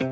Ja,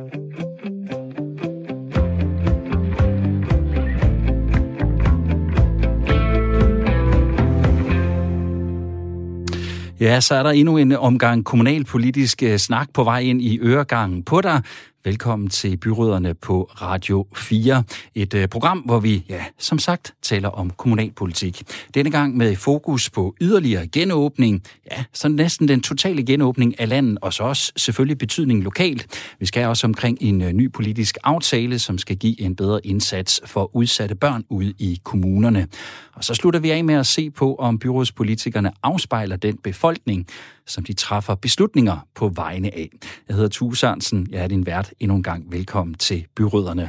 så er der endnu en omgang kommunalpolitisk øh, snak på vej ind i øregangen på dig. Velkommen til Byråderne på Radio 4. Et øh, program, hvor vi, ja, som sagt, taler om kommunalpolitik. Denne gang med fokus på yderligere genåbning. Ja, så næsten den totale genåbning af landet, og så også selvfølgelig betydning lokalt. Vi skal også omkring en øh, ny politisk aftale, som skal give en bedre indsats for udsatte børn ude i kommunerne. Og så slutter vi af med at se på, om byrådspolitikerne afspejler den befolkning, som de træffer beslutninger på vegne af. Jeg hedder Tue Sørensen, jeg er din vært. Endnu en gang velkommen til Byrødderne.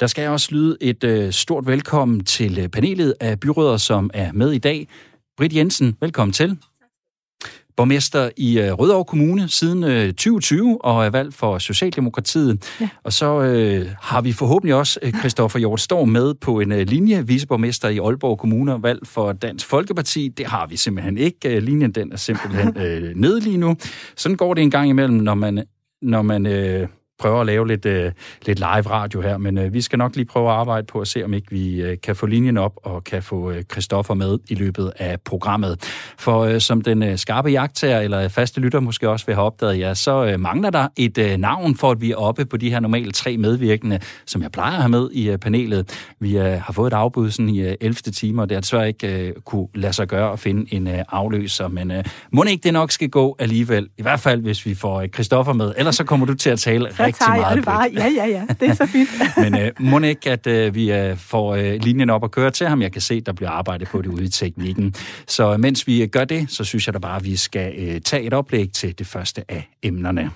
Der skal også lyde et øh, stort velkommen til øh, panelet af byrødder, som er med i dag. Britt Jensen, velkommen til borgmester i øh, Rødovre Kommune siden 2020 øh, og er valgt for Socialdemokratiet. Ja. Og så øh, har vi forhåbentlig også øh, Christoffer Hjort Storm med på en øh, linje, viceborgmester i Aalborg Kommune, valgt for Dansk Folkeparti. Det har vi simpelthen ikke. Linjen den er simpelthen øh, nede lige nu. Sådan går det en gang imellem, når man, når man øh, prøver at lave lidt, øh, lidt live radio her, men øh, vi skal nok lige prøve at arbejde på at se, om ikke vi øh, kan få linjen op og kan få øh, Christoffer med i løbet af programmet. For øh, som den øh, skarpe jagttager, eller faste lytter måske også vil have opdaget, ja, så øh, mangler der et øh, navn for, at vi er oppe på de her normale tre medvirkende, som jeg plejer at have med i øh, panelet. Vi øh, har fået et afbud sådan i øh, 11. time, og det har desværre ikke øh, kunne lade sig gøre at finde en øh, afløser, men øh, må ikke det nok skal gå alligevel, i hvert fald hvis vi får øh, Christoffer med, ellers så kommer du til at tale rigtig tager meget det bare. Ja, ja, ja. Det er så fint. Men øh, må ikke, at øh, vi øh, får øh, linjen op og køre til ham. Jeg kan se, der bliver arbejdet på det ude i teknikken. Så mens vi gør det, så synes jeg da bare, at vi skal øh, tage et oplæg til det første af emnerne.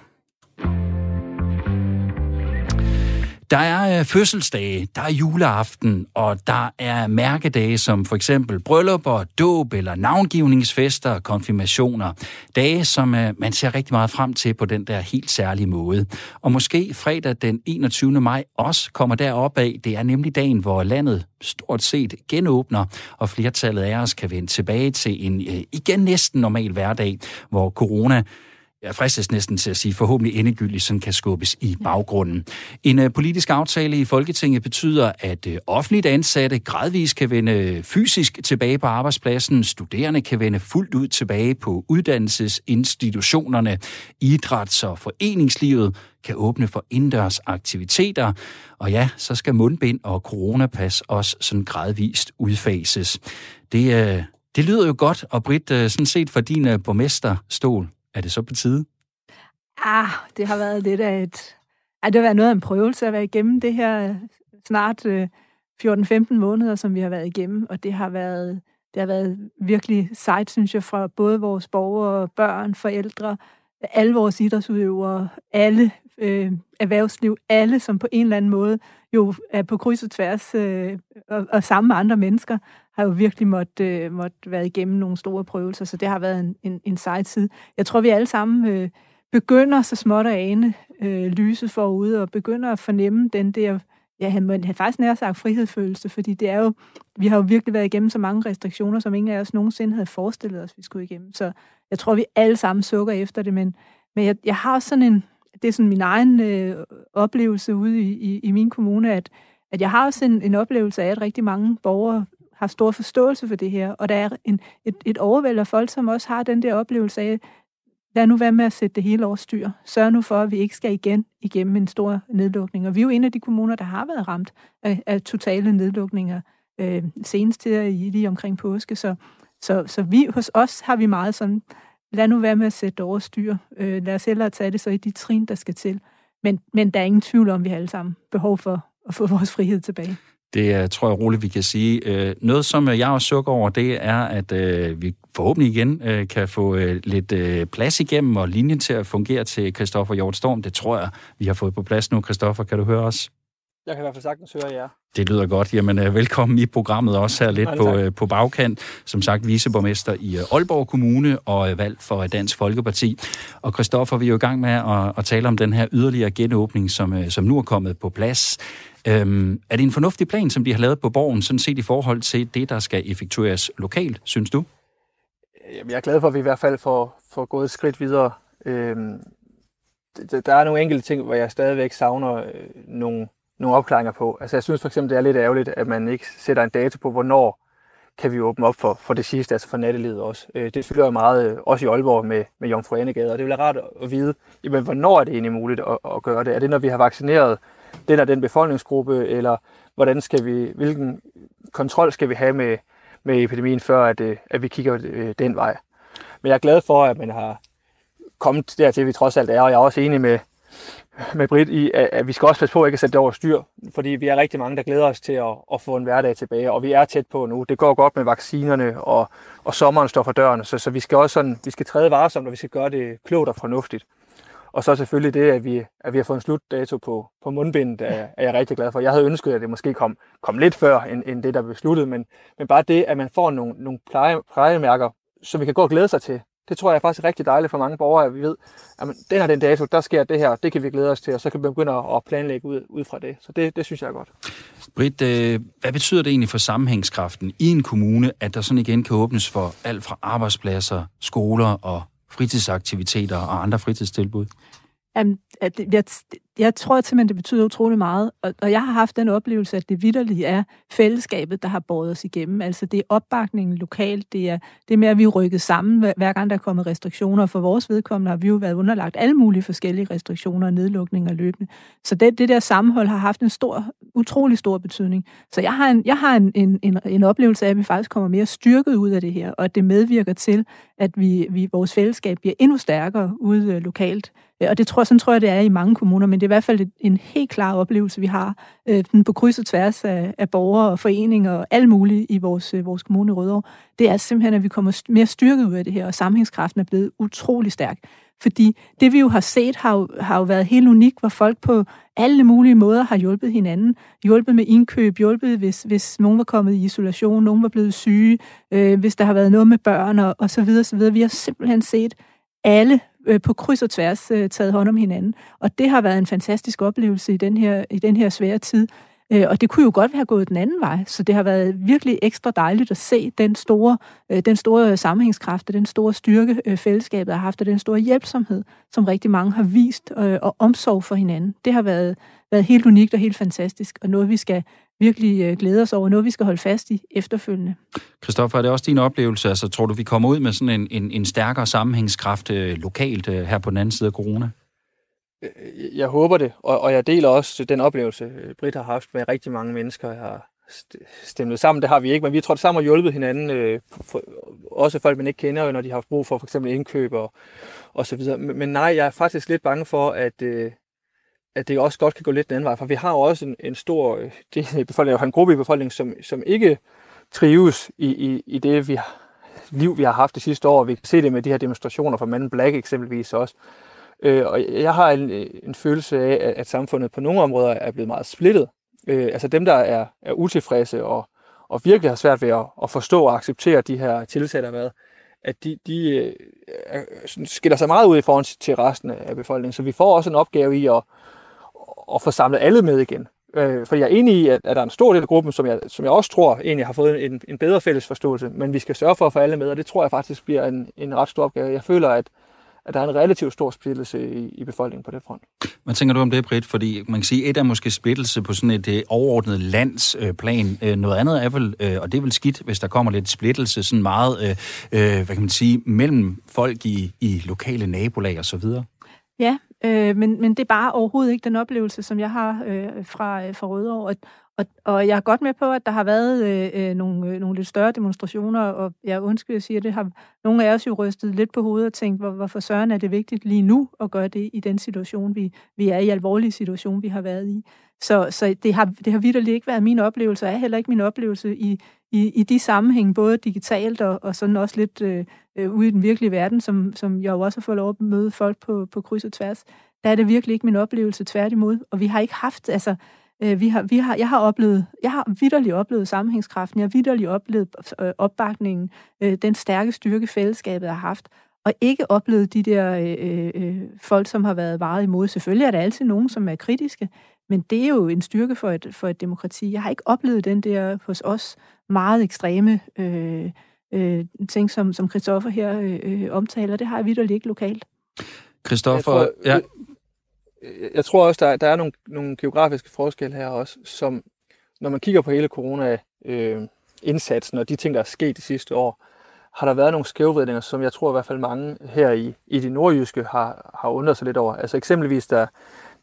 Der er øh, fødselsdage, der er juleaften, og der er mærkedage som for eksempel bryllupper, dåb eller navngivningsfester, konfirmationer. Dage, som øh, man ser rigtig meget frem til på den der helt særlige måde. Og måske fredag den 21. maj også kommer derop af. Det er nemlig dagen, hvor landet stort set genåbner, og flertallet af os kan vende tilbage til en øh, igen næsten normal hverdag, hvor corona jeg fristes næsten til at sige, forhåbentlig endegyldigt sådan kan skubbes i baggrunden. En uh, politisk aftale i Folketinget betyder, at uh, offentligt ansatte gradvist kan vende fysisk tilbage på arbejdspladsen, studerende kan vende fuldt ud tilbage på uddannelsesinstitutionerne, idræts- og foreningslivet kan åbne for indendørs aktiviteter, og ja, så skal mundbind og coronapas også sådan gradvist udfases. Det, uh, det lyder jo godt, og Britt, sådan set for din uh, borgmesterstol, er det så på tide? Ah, det har været lidt af et... Ah, det har været noget af en prøvelse at være igennem det her øh, snart øh, 14-15 måneder, som vi har været igennem, og det har været, det har været virkelig sejt, synes jeg, fra både vores borgere, børn, forældre, alle vores idrætsudøvere, alle øh, erhvervsliv, alle, som på en eller anden måde jo er på kryds og tværs øh, og, og sammen med andre mennesker, har jo virkelig måtte, øh, måtte være igennem nogle store prøvelser, så det har været en, en, en sej tid. Jeg tror, vi alle sammen øh, begynder så småt at ane øh, lyset forude, og begynder at fornemme den der, ja, han, han faktisk nær sagt frihedsfølelse, fordi det er jo, vi har jo virkelig været igennem så mange restriktioner, som ingen af os nogensinde havde forestillet os, vi skulle igennem. Så jeg tror, vi alle sammen sukker efter det, men, men jeg, jeg har sådan en, det er sådan min egen øh, oplevelse ude i, i, i min kommune, at, at jeg har også en, en oplevelse af, at rigtig mange borgere har stor forståelse for det her, og der er en, et, et overvæld af folk, som også har den der oplevelse af, lad nu være med at sætte det hele over styr. Sørg nu for, at vi ikke skal igen igennem en stor nedlukning. Og vi er jo en af de kommuner, der har været ramt af, af totale nedlukninger, øh, senest her i lige omkring påske. Så, så, så vi hos os har vi meget sådan, lad nu være med at sætte det over styr. Øh, lad os hellere tage det så i de trin, der skal til. Men, men der er ingen tvivl om, at vi har alle sammen behov for at få vores frihed tilbage. Det tror jeg roligt, vi kan sige. Øh, noget, som jeg også sukker over, det er, at øh, vi forhåbentlig igen øh, kan få lidt plads igennem og linjen til at fungere til Christoffer Hjortstorm. Det tror jeg, vi har fået på plads nu. Christoffer, kan du høre os? Jeg kan i hvert fald sagtens høre jer. Det lyder godt. Jamen, velkommen i programmet også her lidt på, på bagkant. Som sagt, viceborgmester i Aalborg Kommune og valgt for Dansk Folkeparti. Og Christoffer, vi er jo i gang med at, at tale om den her yderligere genåbning, som, som nu er kommet på plads. Øhm, er det en fornuftig plan, som de har lavet på borgen, sådan set i forhold til det, der skal effektueres lokalt, synes du? Jamen, jeg er glad for, at vi i hvert fald får, får gået et skridt videre. Øhm, der er nogle enkelte ting, hvor jeg stadigvæk savner øh, nogle, nogle opklaringer på. Altså jeg synes for eksempel, det er lidt ærgerligt, at man ikke sætter en dato på, hvornår kan vi åbne op for, for det sidste, altså for nattelivet også. Øh, det fylder jo meget, øh, også i Aalborg med, med Jomfru Anegade, og det vil være rart at vide, jamen, hvornår er det egentlig muligt at, at gøre det? Er det, når vi har vaccineret den og den befolkningsgruppe, eller hvordan skal vi, hvilken kontrol skal vi have med, med epidemien, før at, øh, at vi kigger øh, den vej? Men jeg er glad for, at man har kommet dertil, vi trods alt er, og jeg er også enig med, med Britt i, at, vi skal også passe på ikke at sætte det over styr, fordi vi er rigtig mange, der glæder os til at, at få en hverdag tilbage, og vi er tæt på nu. Det går godt med vaccinerne, og, og sommeren står for døren, så, så vi skal også sådan, vi skal træde varsomt, og vi skal gøre det klogt og fornuftigt. Og så selvfølgelig det, at vi, at vi har fået en slutdato på, på mundbindet, er, er jeg rigtig glad for. Jeg havde ønsket, at det måske kom, kom lidt før, end, end det, der blev besluttet, men, men bare det, at man får nogle, nogle pleje, plejemærker, som vi kan gå og glæde sig til, det tror jeg er faktisk er rigtig dejligt for mange borgere, at vi ved, at den her den dato, der sker det her, det kan vi glæde os til, og så kan vi begynde at planlægge ud, ud fra det. Så det, det synes jeg er godt. Britt, øh, hvad betyder det egentlig for sammenhængskraften i en kommune, at der sådan igen kan åbnes for alt fra arbejdspladser, skoler og fritidsaktiviteter og andre fritidstilbud? Jamen, at jeg, jeg tror simpelthen, det betyder utrolig meget. Og, og jeg har haft den oplevelse, at det vidderlige er fællesskabet, der har båret os igennem. Altså det er opbakningen lokalt, det er det med, at vi er rykket sammen, hver gang der er kommet restriktioner. For vores vedkommende har vi jo været underlagt alle mulige forskellige restriktioner og nedlukninger løbende. Så det, det der sammenhold har haft en stor, utrolig stor betydning. Så jeg har, en, jeg har en, en, en, en oplevelse af, at vi faktisk kommer mere styrket ud af det her, og at det medvirker til, at vi, vi vores fællesskab bliver endnu stærkere ude øh, lokalt. Øh, og det tror, sådan tror jeg, det er i mange kommuner, men det er i hvert fald en helt klar oplevelse, vi har øh, den på kryds og tværs af, af borgere og foreninger og alt muligt i vores, øh, vores kommune i Rødovre. Det er simpelthen, at vi kommer mere styrket ud af det her, og sammenhængskraften er blevet utrolig stærk. Fordi det, vi jo har set, har jo, har jo været helt unikt, hvor folk på alle mulige måder har hjulpet hinanden. Hjulpet med indkøb, hjulpet, hvis, hvis nogen var kommet i isolation, nogen var blevet syge, øh, hvis der har været noget med børn og, og så videre, så videre. Vi har simpelthen set alle øh, på kryds og tværs øh, taget hånd om hinanden. Og det har været en fantastisk oplevelse i den her, i den her svære tid. Øh, og det kunne jo godt have gået den anden vej, så det har været virkelig ekstra dejligt at se den store, øh, den store sammenhængskraft, den store styrke, øh, fællesskabet har haft, og den store hjælpsomhed, som rigtig mange har vist, øh, og omsorg for hinanden. Det har været, været helt unikt og helt fantastisk, og noget vi skal virkelig øh, glæde os over, noget vi skal holde fast i efterfølgende. Christoffer, er det også din oplevelse? Altså, tror du, vi kommer ud med sådan en, en, en stærkere sammenhængskraft øh, lokalt øh, her på den anden side af corona? Jeg håber det, og, og jeg deler også den oplevelse, Britt har haft med rigtig mange mennesker, jeg har stemt sammen. Det har vi ikke, men vi har trådt sammen og hjulpet hinanden. Øh, for, også folk, man ikke kender, når de har haft brug for for eksempel indkøb og, og så videre. Men, men nej, jeg er faktisk lidt bange for, at, øh, at det også godt kan gå lidt den anden vej, for vi har jo også en, en stor øh, del befolkning, en gruppe i befolkningen, som, som ikke trives i, i, i det vi har, liv, vi har haft det sidste år. Vi kan se det med de her demonstrationer fra Man Black eksempelvis også. Øh, og jeg har en, en følelse af, at, at samfundet på nogle områder er blevet meget splittet. Øh, altså dem, der er, er utilfredse og, og virkelig har svært ved at, at forstå og acceptere de her tilsæt, der har været, at de, de øh, skiller sig meget ud i forhold til resten af befolkningen. Så vi får også en opgave i at, at få samlet alle med igen. Øh, for jeg er enig i, at, at der er en stor del af gruppen, som jeg, som jeg også tror egentlig har fået en, en bedre fælles forståelse, men vi skal sørge for at få alle med, og det tror jeg faktisk bliver en, en ret stor opgave. Jeg føler, at, at der er en relativt stor splittelse i, i befolkningen på det front. Hvad tænker du om det, Britt? Fordi man kan sige, et er måske splittelse på sådan et øh, overordnet landsplan. Øh, noget andet er vel, øh, og det er vel skidt, hvis der kommer lidt splittelse, sådan meget, hvad kan man sige, mellem folk i, i lokale nabolag og så videre. Ja, øh, men, men det er bare overhovedet ikke den oplevelse, som jeg har øh, fra, øh, fra Rødovre. Og, og, og jeg er godt med på, at der har været øh, øh nogle, øh, nogle lidt større demonstrationer, og jeg undskyld, jeg siger, det har nogle af os jo rystet lidt på hovedet og tænkt, hvor, hvorfor søren er det vigtigt lige nu at gøre det i den situation, vi, vi er i, alvorlig situation, vi har været i. Så, så det har, det har vidderligt ikke været min oplevelse, og er heller ikke min oplevelse i, i, i de sammenhæng, både digitalt og, og sådan også lidt øh, øh, ude i den virkelige verden, som, som jeg jo også har fået lov at møde folk på, på kryds og tværs, der er det virkelig ikke min oplevelse tværtimod. Og vi har ikke haft, altså, øh, vi har, vi har, jeg har oplevet, jeg har vidderligt oplevet sammenhængskraften, jeg har vidderligt oplevet øh, opbakningen, øh, den stærke styrke, fællesskabet har haft, og ikke oplevet de der øh, øh, øh, folk, som har været meget imod. Selvfølgelig er der altid nogen, som er kritiske, men det er jo en styrke for et, for et demokrati. Jeg har ikke oplevet den der hos os meget ekstreme øh, øh, ting, som, som Christoffer her øh, omtaler. Det har jeg vidderligt ikke lokalt. Christoffer, ja. jeg tror også, der, der er nogle, nogle geografiske forskelle her også, som når man kigger på hele corona-indsatsen og de ting, der er sket de sidste år, har der været nogle skævvridninger, som jeg tror i hvert fald mange her i, i de nordjyske har, har undret sig lidt over. Altså eksempelvis, da,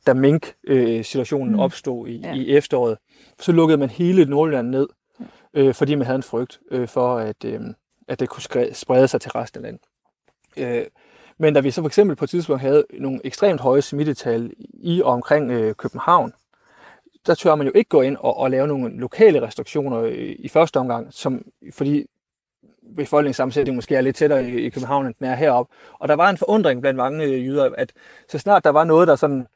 da mink-situationen mm. opstod i, ja. i efteråret, så lukkede man hele Nordjylland ned, øh, fordi man havde en frygt øh, for, at, øh, at det kunne sprede sig til resten af landet. Øh, men da vi så for eksempel på et tidspunkt havde nogle ekstremt høje smittetal i og omkring øh, København, der tør man jo ikke gå ind og, og lave nogle lokale restriktioner i, i første omgang, som, fordi befolkningssammensætningen måske er lidt tættere i, i København, end den er heroppe. Og der var en forundring blandt mange øh, jyder, at så snart der var noget, der sådan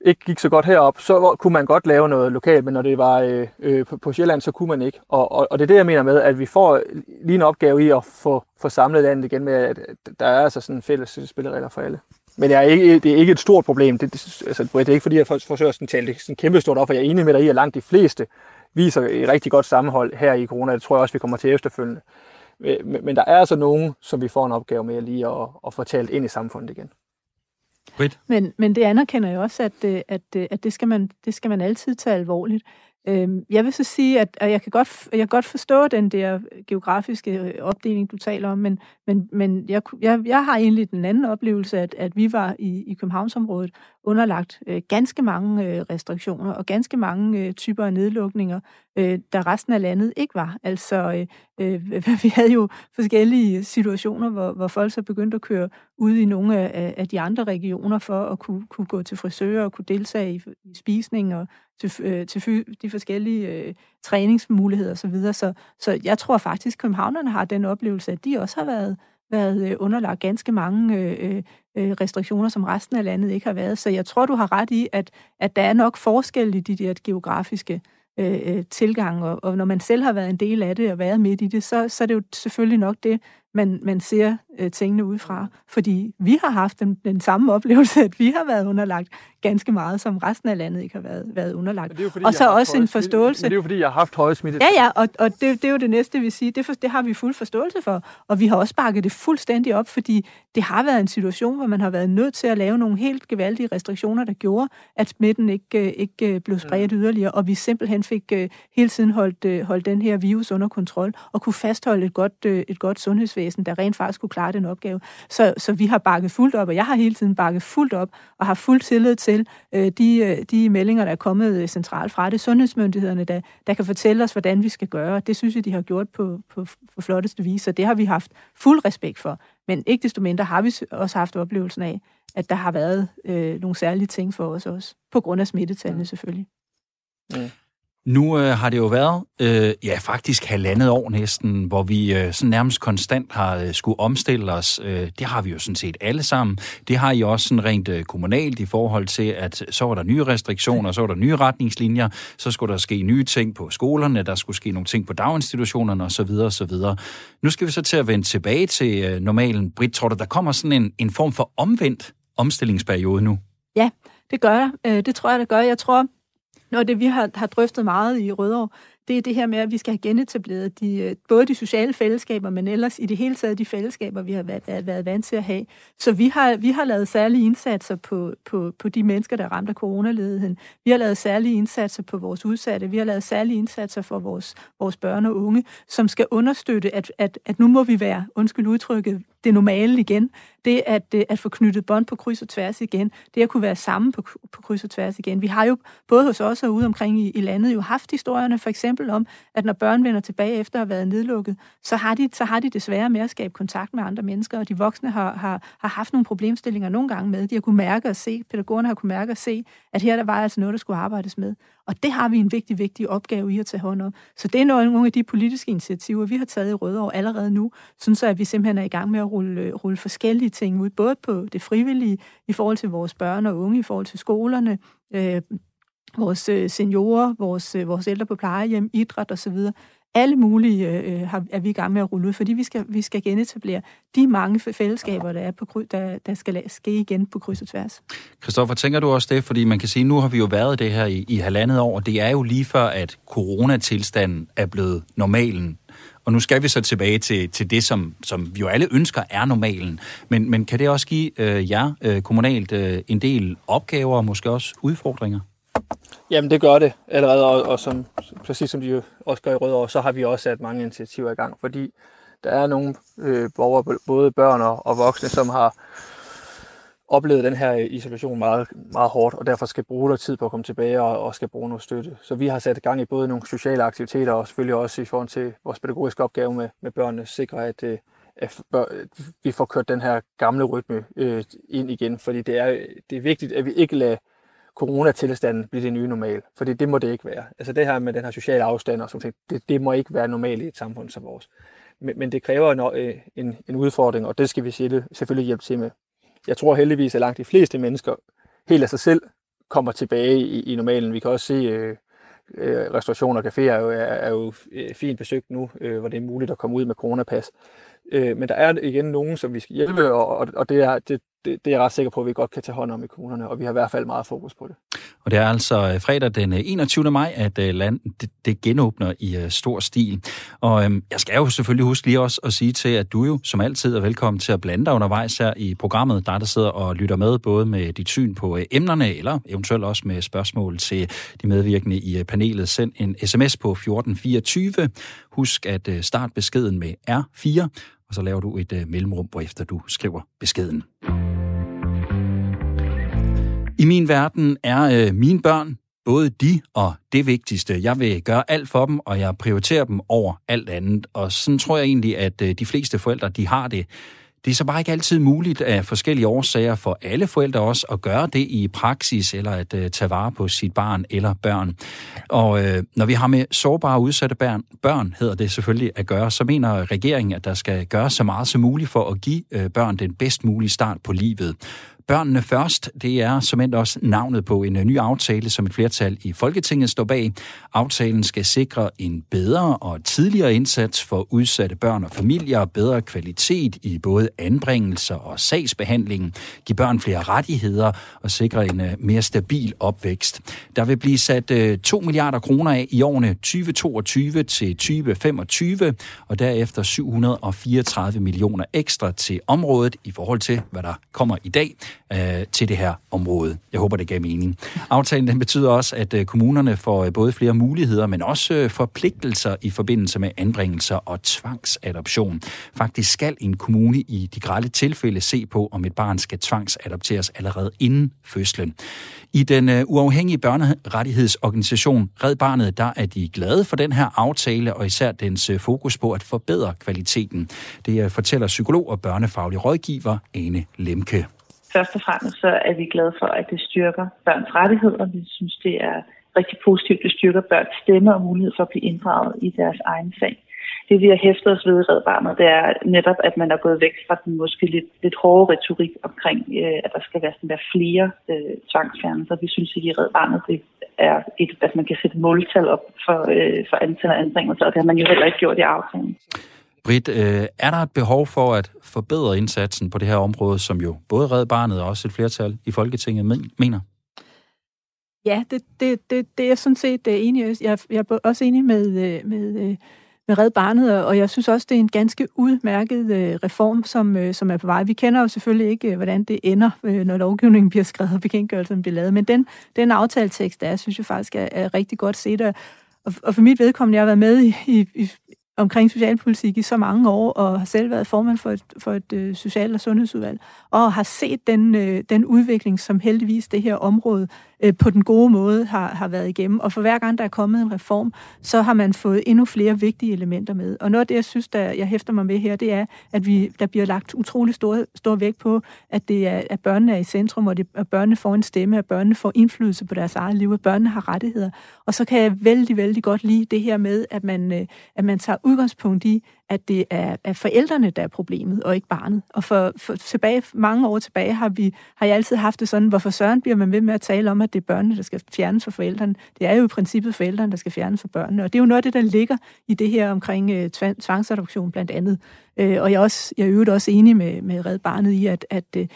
ikke gik så godt herop, så kunne man godt lave noget lokalt, men når det var øh, øh, på, Sjælland, så kunne man ikke. Og, og, og det er det, jeg mener med, at vi får lige en opgave i at få, få samlet landet igen med, at der er altså sådan fælles spilleregler for alle. Men det er ikke, det er ikke et stort problem. Det, det, altså, det er ikke fordi, jeg forsøger at tale det sådan kæmpe stort op, for jeg er enig med dig i, at langt de fleste viser et rigtig godt sammenhold her i corona. Det tror jeg også, vi kommer til efterfølgende. Men, men der er altså nogen, som vi får en opgave med lige at, at få talt ind i samfundet igen. Britt? Men, men det anerkender jeg også, at, øh, at, øh, at det, skal man, det skal man altid tage alvorligt. Øh, jeg vil så sige, at, jeg kan godt, jeg kan godt forstå den der geografiske øh, opdeling, du taler om, men, men, men jeg, jeg, jeg har egentlig den anden oplevelse, at, at vi var i, i Københavnsområdet underlagt øh, ganske mange øh, restriktioner og ganske mange øh, typer af nedlukninger, øh, der resten af landet ikke var. Altså, øh, øh, vi havde jo forskellige situationer, hvor, hvor folk så begyndte at køre ud i nogle af, af de andre regioner for at kunne, kunne gå til frisører og kunne deltage i, i spisning og til, øh, til de forskellige øh, træningsmuligheder osv. Så, videre. så Så jeg tror faktisk, at københavnerne har den oplevelse, at de også har været været øh, underlagt ganske mange øh, øh, øh, restriktioner, som resten af landet ikke har været. Så jeg tror, du har ret i, at, at der er nok forskel i de der geografiske øh, øh tilgang, og, og når man selv har været en del af det og været midt i det, så, så er det jo selvfølgelig nok det, man, man ser øh, tingene udefra. Fordi vi har haft den, den samme oplevelse, at vi har været underlagt ganske meget, som resten af landet ikke har været, været underlagt. Det fordi, og så også en forståelse. Men det er jo fordi, jeg har haft høje smitte. Ja, ja, og, og det, det er jo det næste, vi siger. Det, for, det har vi fuld forståelse for. Og vi har også bakket det fuldstændig op, fordi det har været en situation, hvor man har været nødt til at lave nogle helt gevaldige restriktioner, der gjorde, at smitten ikke, øh, ikke øh, blev spredt yderligere, og vi simpelthen fik uh, hele tiden holdt, holdt den her virus under kontrol, og kunne fastholde et godt, et godt sundhedsvæsen, der rent faktisk kunne klare den opgave. Så, så vi har bakket fuldt op, og jeg har hele tiden bakket fuldt op, og har fuld tillid til øh, de, øh, de meldinger, der er kommet centralt fra det. Sundhedsmyndighederne, der, der kan fortælle os, hvordan vi skal gøre. Det synes jeg, de har gjort på, på, på flotteste vis, og det har vi haft fuld respekt for. Men ikke desto mindre har vi også haft oplevelsen af, at der har været øh, nogle særlige ting for os også, på grund af smittetallene selvfølgelig. Ja. Nu øh, har det jo været, øh, ja faktisk halvandet år næsten, hvor vi øh, sådan nærmest konstant har øh, skulle omstille os. Øh, det har vi jo sådan set alle sammen. Det har I også sådan rent øh, kommunalt i forhold til, at så var der nye restriktioner, så var der nye retningslinjer, så skulle der ske nye ting på skolerne, der skulle ske nogle ting på daginstitutionerne osv. osv. Nu skal vi så til at vende tilbage til øh, normalen. Britt, tror du, der kommer sådan en, en form for omvendt omstillingsperiode nu? Ja, det gør jeg. Øh, det tror jeg, det gør. Jeg tror, når det vi har, har drøftet meget i Rødovre, det er det her med, at vi skal have genetableret de, øh, både de sociale fællesskaber, men ellers i det hele taget de fællesskaber, vi har været, været vant til at have. Så vi har, vi har lavet særlige indsatser på, på, på de mennesker, der er ramt af coronaledigheden. Vi har lavet særlige indsatser på vores udsatte. Vi har lavet særlige indsatser for vores, vores børn og unge, som skal understøtte, at, at, at nu må vi være, undskyld udtrykket, det normale igen. Det at, øh, at få knyttet bånd på kryds og tværs igen. Det at kunne være sammen på, på kryds og tværs igen. Vi har jo både hos os og ude omkring i, i landet jo haft historierne for eksempel om, at når børn vender tilbage efter at have været nedlukket, så har de, så har de desværre med at skabe kontakt med andre mennesker, og de voksne har, har, har haft nogle problemstillinger nogle gange med. De har kunne mærke og se, pædagogerne har kunne mærke og se, at her der var altså noget, der skulle arbejdes med. Og det har vi en vigtig, vigtig opgave i at tage hånd om. Så det er nogle af de politiske initiativer, vi har taget i Rødovre allerede nu, sådan så at vi simpelthen er i gang med at rulle, rulle forskellige ting ud, både på det frivillige, i forhold til vores børn og unge, i forhold til skolerne, øh, vores øh, seniorer, vores, øh, vores ældre på plejehjem, idræt osv. Alle mulige øh, øh, har, er vi i gang med at rulle ud, fordi vi skal, vi skal genetablere de mange fællesskaber, der, er på, der, der skal ske igen på kryds og tværs. Christoffer, tænker du også det? Fordi man kan sige, nu har vi jo været det her i, i halvandet år, og det er jo lige før, at coronatilstanden er blevet normalen Og nu skal vi så tilbage til, til det, som, som vi jo alle ønsker er normalen. Men, men kan det også give øh, jer øh, kommunalt øh, en del opgaver og måske også udfordringer? Jamen det gør det allerede, og, og som, præcis som de jo også gør i Rødovre, så har vi også sat mange initiativer i gang, fordi der er nogle øh, borgere, både børn og, og voksne, som har oplevet den her øh, isolation meget, meget hårdt, og derfor skal bruge noget tid på at komme tilbage og, og skal bruge noget støtte. Så vi har sat gang i både nogle sociale aktiviteter og selvfølgelig også i forhold til vores pædagogiske opgave med, med børnene, sikre at, øh, at vi får kørt den her gamle rytme øh, ind igen, fordi det er, det er vigtigt, at vi ikke lader coronatilstanden blive det nye normal, fordi det må det ikke være. Altså det her med den her sociale afstand og sådan ting, det, det må ikke være normalt i et samfund som vores. Men, men det kræver en, øh, en, en udfordring, og det skal vi selvfølgelig hjælpe til med jeg tror heldigvis, at langt de fleste mennesker helt af sig selv kommer tilbage i, i normalen. Vi kan også se, øh, øh, restaurationer og caféer er jo, er, er jo øh, fint besøgt nu, øh, hvor det er muligt at komme ud med coronapas. Øh, men der er igen nogen, som vi skal hjælpe, og, og det, er, det, det, det er jeg ret sikker på, at vi godt kan tage hånd om i kommunerne, og vi har i hvert fald meget fokus på det. Og det er altså øh, fredag den øh, 21. Maj, at øh, landet det, det genåbner i uh, stor stil. Og øhm, jeg skal jo selvfølgelig huske lige også at sige til, at du jo som altid er velkommen til at blande dig undervejs her i programmet. Der der sidder og lytter med, både med dit syn på øh, emnerne, eller eventuelt også med spørgsmål til de medvirkende i øh, panelet. Send en sms på 1424. Husk at øh, starte beskeden med R4, og så laver du et øh, mellemrum, efter du skriver beskeden. I min verden er øh, mine børn både de og det vigtigste. Jeg vil gøre alt for dem, og jeg prioriterer dem over alt andet. Og sådan tror jeg egentlig, at øh, de fleste forældre, de har det. Det er så bare ikke altid muligt af forskellige årsager for alle forældre også at gøre det i praksis, eller at uh, tage vare på sit barn eller børn. Og uh, når vi har med sårbare udsatte børn, børn, hedder det selvfølgelig at gøre, så mener regeringen, at der skal gøres så meget som muligt for at give uh, børn den bedst mulige start på livet. Børnene først, det er som endt også navnet på en øh, ny aftale, som et flertal i Folketinget står bag. Aftalen skal sikre en bedre og tidligere indsats for udsatte børn og familier, bedre kvalitet i både anbringelser og sagsbehandling, give børn flere rettigheder og sikre en øh, mere stabil opvækst. Der vil blive sat øh, 2 milliarder kroner af i årene 2022 til 2025, og derefter 734 millioner ekstra til området i forhold til, hvad der kommer i dag øh, til det her område. Jeg håber, det gav mening. Aftalen den betyder også, at øh, kommunerne får øh, både flere muligheder, men også øh, forpligtelser i forbindelse med anbringelser og tvangsadoption. Faktisk skal en kommune i de grælde tilfælde se på, om et barn skal tvangsadopteres allerede inden fødslen. I den øh, uafhængige børnerettighedsorganisation Red Barnet, der er de glade for den her aftale, og især dens øh, fokus på at forbedre kvaliteten. Det øh, fortæller psykolog og børnefaglig rådgiver Ane Lemke først og fremmest så er vi glade for, at det styrker børns rettigheder. Vi synes, det er rigtig positivt, det styrker børns stemme og mulighed for at blive inddraget i deres egen sag. Det vi har hæftet os ved i Red Barnet, det er netop, at man er gået væk fra den måske lidt, lidt hårde retorik omkring, øh, at der skal være, sådan, være flere øh, tvangsfjernelser. Vi synes ikke i Red Barnet, det er et, at man kan sætte måltal op for, øh, for antallet af anbringelser, og det har man jo heller ikke gjort i aftalen. Britt, øh, er der et behov for at forbedre indsatsen på det her område, som jo både Red Barnet og også et flertal i Folketinget mener? Ja, det, det, det, det er jeg sådan set øh, enig i. Jeg, jeg er også enig med, øh, med, øh, med Red Barnet, og jeg synes også, det er en ganske udmærket reform, som, som er på vej. Vi kender jo selvfølgelig ikke, hvordan det ender, når lovgivningen bliver skrevet og bekendtgørelsen bliver lavet, men den, den aftaletekst, der er, synes jeg faktisk er, er rigtig godt set, og, og for mit vedkommende, jeg har været med i, i, omkring socialpolitik i så mange år, og har selv været formand for et, for et øh, social- og sundhedsudvalg, og har set den, øh, den udvikling, som heldigvis det her område øh, på den gode måde har, har været igennem. Og for hver gang der er kommet en reform, så har man fået endnu flere vigtige elementer med. Og noget af det, jeg synes, der jeg hæfter mig med her, det er, at vi, der bliver lagt utrolig stor, stor vægt på, at, det er, at børnene er i centrum, og det, at børnene får en stemme, at børnene får indflydelse på deres eget liv, at børnene har rettigheder. Og så kan jeg vældig, vældig godt lide det her med, at man, øh, at man tager udgangspunkt i, at det er, er forældrene, der er problemet, og ikke barnet. Og for, for tilbage, mange år tilbage har, vi, har jeg altid haft det sådan, hvorfor søren bliver man ved med at tale om, at det er børnene, der skal fjernes fra forældrene. Det er jo i princippet forældrene, der skal fjernes fra børnene. Og det er jo noget af det, der ligger i det her omkring øh, tvangsadoption blandt andet. Øh, og jeg er, også, jeg er øvrigt også enig med, med Red Barnet i, at, at øh,